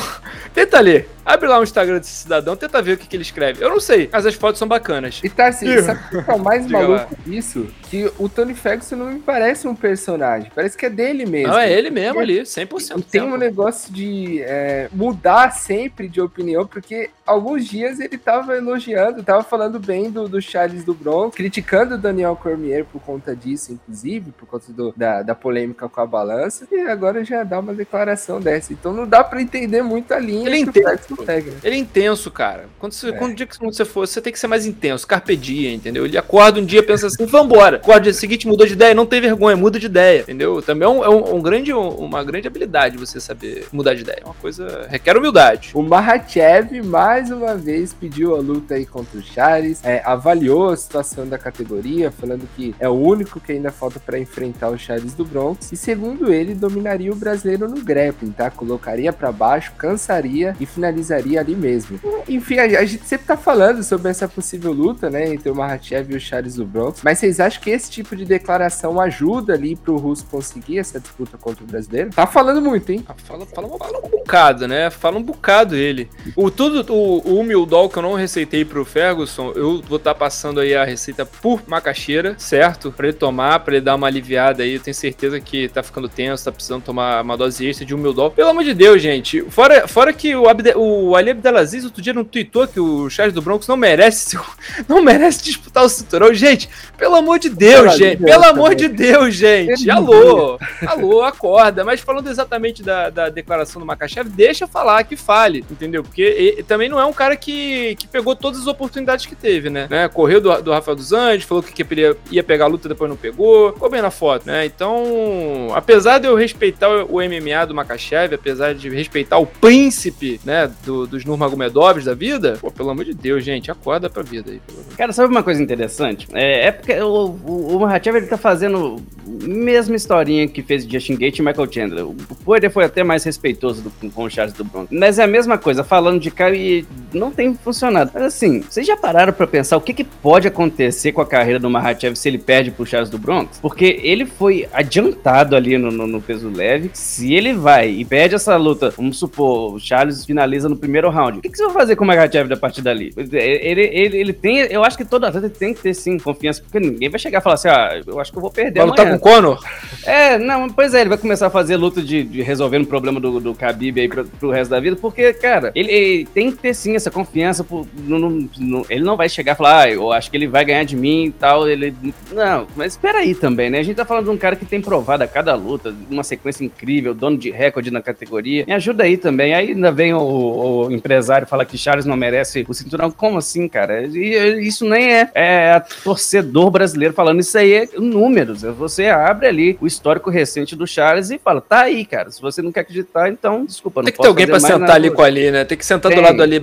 Tenta ler. Abre lá o Instagram desse cidadão, tenta ver o que, que ele escreve. Eu não sei, mas as fotos são bacanas. E tá assim, sabe o que é o mais maluco disso? Que o Tony Ferguson não me parece um personagem, parece que é dele mesmo. Não, é ele mesmo ali, 100%. E tem um negócio de é, mudar sempre de opinião, porque alguns dias ele tava elogiando, tava falando bem do, do Charles do Bronx, criticando o Daniel Cormier por conta disso, inclusive, por conta do, da, da polêmica com a balança, e agora já dá uma declaração dessa. Então não dá para entender muito a linha ele que o Ferguson consegue. Né? Ele é intenso, cara. Quando, você, é. quando dia que você for, você tem que ser mais intenso. Carpe dia, entendeu? Ele acorda um dia e pensa assim, vambora. Acorda dia seguinte, mudou de ideia, não tem vergonha, muda de ideia, entendeu? Também é, um, é um, um grande, uma grande habilidade você saber mudar de ideia. É uma coisa... requer humildade. O Mahachev, mais uma vez, pediu a luta aí contra o Chares, é, avaliou a situação da categoria, falando que é o único que ainda falta para enfrentar o Chares do Bronx, e segundo ele, dominaria o brasileiro no grappling, tá? Colocaria para baixo, cansaria e finalizaria ali mesmo. Enfim, a, a, gente sempre tá falando sobre essa possível luta, né, entre o Mahachev e o Charles do Bronx, mas vocês acham que esse tipo de declaração ajuda ali pro Russo conseguir essa disputa contra o brasileiro? Tá falando muito, hein? Ah, fala, fala, fala um bocado, né? Fala um bocado ele. O tudo, o, o humildol que eu não receitei pro Ferguson, eu vou estar tá passando aí a receita por macaxeira, certo? Pra ele tomar, pra ele dar uma aliviada aí. Eu tenho certeza que tá ficando tenso, tá precisando tomar uma dose extra de humildol. Pelo amor de Deus, gente. Fora, fora que o, Abde, o Ali Abdelaziz outro dia não tweetou que o Charles do Broncos não merece não merece disputar o cinturão. Gente, pelo amor de Deus, gente. Deus, pelo amor de Deus, gente. Alô, alô, acorda. Mas falando exatamente da, da declaração do Makachev, deixa falar que fale, entendeu? Porque ele, também não é um cara que, que pegou todas as oportunidades que teve, né? né? Correu do, do Rafael dos Anjos, falou que ia, ia pegar a luta, depois não pegou. Ficou bem na foto, né? Então, apesar de eu respeitar o MMA do Makachev, apesar de respeitar o príncipe, né, do, dos Nurmagomedovs da vida, pô, pelo amor de Deus, gente, acorda pra vida aí. Cara, sabe uma coisa interessante? É, é porque o, o, o Mahachev, ele tá fazendo a mesma historinha que fez Justin Gate e Michael Chandler. O Poirier foi até mais respeitoso do, com o Charles do Bronx. Mas é a mesma coisa, falando de cara e não tem funcionado. Mas assim, vocês já pararam pra pensar o que, que pode acontecer com a carreira do Mahachev se ele perde pro Charles do Bronx? Porque ele foi adiantado ali no, no, no peso leve. Se ele vai e perde essa luta, vamos supor, o Charles finaliza no primeiro round. O que, que você vai fazer com o Magachev a partir dali? Ele, ele, ele tem, eu acho que todo atleta tem que ter sim confiança, porque ninguém vai chegar e falar assim, ah, eu acho que eu vou perder. Vai lutar com o Conor? É, não, pois é, ele vai começar a fazer luta de, de resolvendo o problema do, do Khabib aí pro, pro resto da vida, porque, cara, ele, ele tem que ter sim essa confiança. Por, no, no, no, ele não vai chegar e falar, ah, eu acho que ele vai ganhar de mim e tal. Ele. Não, mas espera aí também, né? A gente tá falando de um cara que tem provado a cada luta, uma sequência incrível, dono de recorde na categoria. Me ajuda aí também. Aí ainda vem o, o empresário fala que Charles não merece o cinturão. Como assim, cara? E, isso nem é, é torcedor brasileiro falando, isso aí é números. Você abre ali o histórico recente do Charles e fala, tá aí, cara. Se você não quer acreditar, então, desculpa, não Tem que ter alguém pra sentar ali com ali, né? Tem que sentar do lado ali,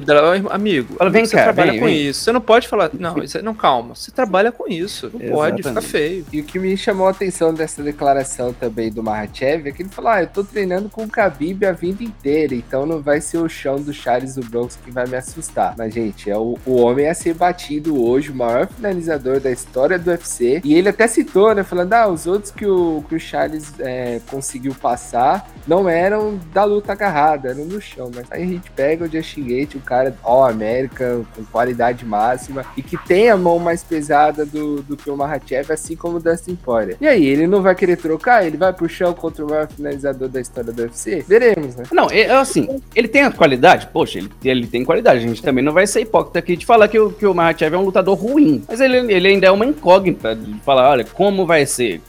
amigo. Fala, vem, você cara, trabalha vem, com vem. isso. Você não pode falar, não, isso, não, calma. Você trabalha com isso. Não Exatamente. pode, fica feio. E o que me chamou a atenção dessa declaração também do Mahachev é que ele falou, ah, eu tô treinando com o Khabib a vida inteira, então não vai ser o chão do Charles do Bronx que vai me assustar. Mas, gente, é o, o homem a ser batido hoje, o maior finalizador da história do UFC. E ele até citou, né? Falando, ah, os outros que o, que o Charles é, conseguiu passar não eram da luta agarrada, eram no chão. Mas aí a gente pega o Justin Gate, o cara All American, com qualidade máxima, e que tem a mão mais pesada do, do que o Mahachev, assim como o Dustin Poirier. E aí, ele não vai querer trocar? Ele vai pro chão contra o maior finalizador da história do UFC? Veremos, né? Não, é assim, ele tem a qualidade? Poxa, ele, ele tem qualidade. A gente também não vai ser hipócrita aqui de falar que o, que o Mahachev é um lutador ruim. Mas ele, ele ainda é uma incógnita de falar, olha, como vai ser?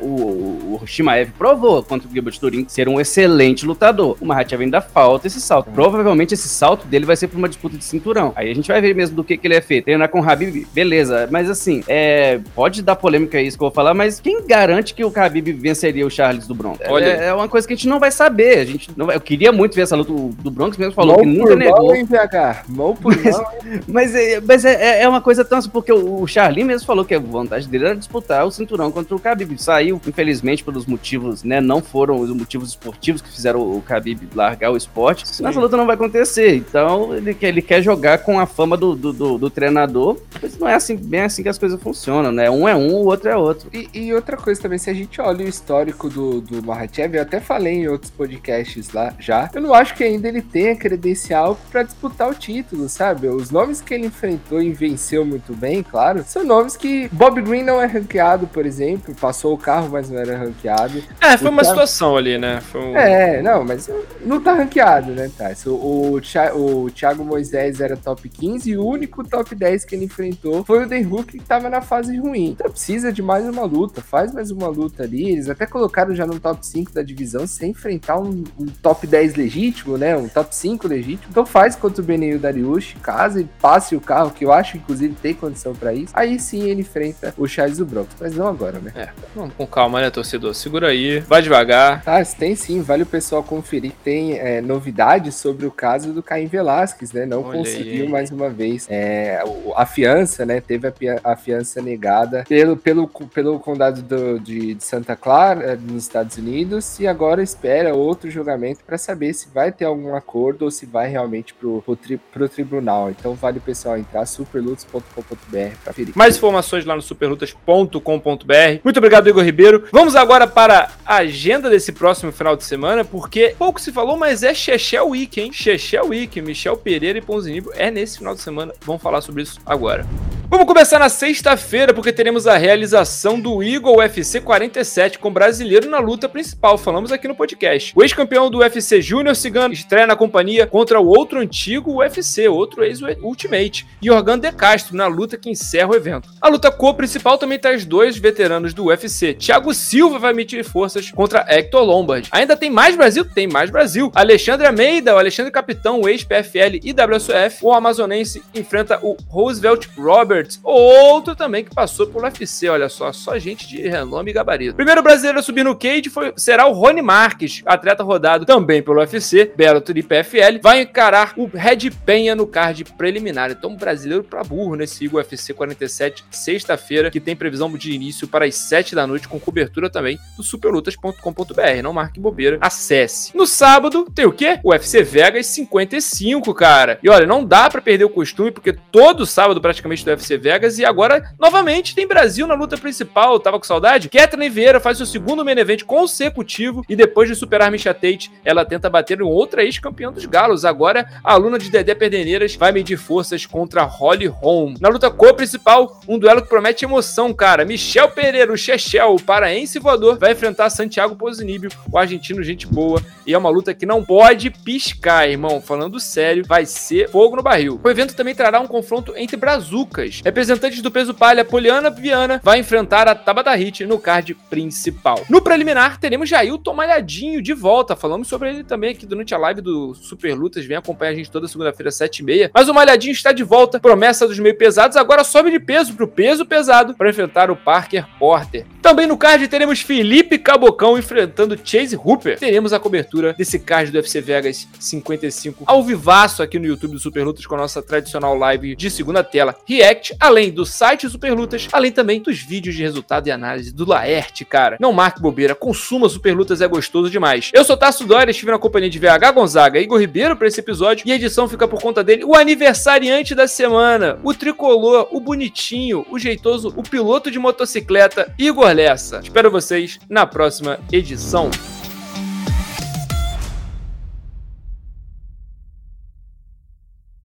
O, o, o Shimaev provou contra o Gilbert Durin ser um excelente lutador. O Mahachev ainda falta esse salto. Provavelmente esse salto dele vai ser pra uma disputa de cinturão. Aí a gente vai ver mesmo do que, que ele é feito. Treinar com o Habib, beleza. Mas assim, é, pode dar polêmica isso que eu vou falar, mas quem garante que o Habib venceria o Charles do Bronx? Olha, é, é uma coisa que a gente não vai saber. A gente não vai, eu queria muito ver essa luta do Bronx mesmo falou que nunca negou. Mão, hein, PH? Mão por mas, mão. Mas, é, mas é, é, uma coisa tão assim, porque o, o Charlie mesmo falou que a vontade dele era disputar o cinturão contra o Khabib. Saiu, infelizmente, pelos motivos, né? Não foram os motivos esportivos que fizeram o Khabib largar o esporte. Sim. Essa luta não vai acontecer. Então, ele, ele quer jogar com a fama do, do, do, do treinador. Mas não é assim, bem assim que as coisas funcionam, né? Um é um, o outro é outro. E, e outra coisa também, se a gente olha o histórico do, do Mahachev, eu até falei em outros podcasts lá já, eu não acho que ainda ele tenha credencial para disputar o título, sabe? Os nomes que ele enfrentou e venceu muito bem, claro, são nomes que Bob Green não é ranqueado, por exemplo, passou o carro, mas não era ranqueado. É, foi o uma situação ali, né? Um... É, não, mas não tá ranqueado, né, tá? O, o, o Thiago Moisés era top 15 e o único top 10 que ele enfrentou foi o The Hook, que tava na fase ruim. Então precisa de mais uma luta, faz mais uma luta ali. Eles até colocaram já no top 5 da divisão sem enfrentar um, um top 10 legítimo, né? Um top 5 legítimo. Então faz contra o Benio Dariush, caso ele passe o carro, que eu acho inclusive tem condição para isso. Aí sim ele enfrenta o Charles do Bronx, mas não agora, né? É, vamos com calma, né, torcedor? Segura aí, vai devagar. Ah, tem sim, vale o pessoal conferir. Tem é, novidades sobre o caso do Caim Velasquez, né? Não Olha conseguiu aí. mais uma vez é, a fiança, né? Teve a, a fiança negada pelo, pelo, pelo condado do, de, de, Santa Clara, é, nos Estados Unidos, e agora espera outro julgamento para saber se vai ter algum acordo ou se vai realmente pro, pro, tri, pro tribunal. Então vale o pessoal entrar superlutas.com.br para ferir. Mais informações lá no superlutas.com.br. Muito obrigado, Igor Ribeiro. Vamos agora para a agenda desse próximo final de semana, porque pouco se falou, mas é Chechel Week, hein? Chechel Week, Michel Pereira e Ponzinibio é nesse final de semana. Vamos falar sobre isso agora. Vamos começar na sexta-feira, porque teremos a realização do Eagle UFC 47 com brasileiro na luta principal. Falamos aqui no podcast. O ex-campeão do UFC Júnior Cigano estreia na companhia contra o outro antigo UFC, outro ex-Ultimate, Jorgan De Castro, na luta que encerra o evento. A luta co-principal também traz dois veteranos do UFC. Thiago Silva vai medir forças contra Hector Lombard. Ainda tem mais Brasil? Tem mais Brasil. Alexandre Almeida, o Alexandre Capitão, o ex-PFL e WSF, o amazonense enfrenta o Roosevelt Robert outro também que passou pelo UFC, olha só, só gente de renome e gabarito. Primeiro brasileiro a subir no cage foi, será o Rony Marques, atleta rodado também pelo UFC, Bellator e PFL, vai encarar o Red Penha no card preliminar. Então, brasileiro pra burro nesse UFC 47, sexta-feira, que tem previsão de início para as 7 da noite, com cobertura também do superlutas.com.br. Não marque bobeira, acesse. No sábado, tem o quê? UFC Vegas 55, cara. E olha, não dá para perder o costume, porque todo sábado praticamente do UFC UFC Vegas. E agora, novamente, tem Brasil na luta principal. Tava com saudade? Kathleen Vieira faz seu segundo main event consecutivo e depois de superar Misha Tate, ela tenta bater em outra ex-campeã dos galos. Agora, a aluna de Dedé Perdeneiras vai medir forças contra Holly Holm. Na luta co-principal, um duelo que promete emoção, cara. Michel Pereira, o Chechel, o paraense voador, vai enfrentar Santiago Pozinibio, o argentino gente boa. E é uma luta que não pode piscar, irmão. Falando sério, vai ser fogo no barril. O evento também trará um confronto entre brazucas. Representantes do peso palha, Poliana Viana, vai enfrentar a Tabata Hit no card principal. No preliminar, teremos Jailton Malhadinho de volta. Falamos sobre ele também aqui durante a live do Super Lutas. Vem acompanhar a gente toda segunda-feira, 7h30. Mas o Malhadinho está de volta. Promessa dos meio pesados. Agora sobe de peso pro peso pesado para enfrentar o Parker Porter. Também no card teremos Felipe Cabocão enfrentando Chase Hooper. Teremos a cobertura desse card do UFC Vegas 55 ao vivaço aqui no YouTube do Super Lutas com a nossa tradicional live de segunda tela React, além do site Super Lutas, além também dos vídeos de resultado e análise do Laerte, cara. Não marque bobeira, consuma Super Lutas, é gostoso demais. Eu sou Tasso Dória, estive na companhia de VH Gonzaga Igor Ribeiro para esse episódio e a edição fica por conta dele, o aniversariante da semana, o tricolor, o bonitinho, o jeitoso, o piloto de motocicleta, Igor Lessa. Espero vocês na próxima edição.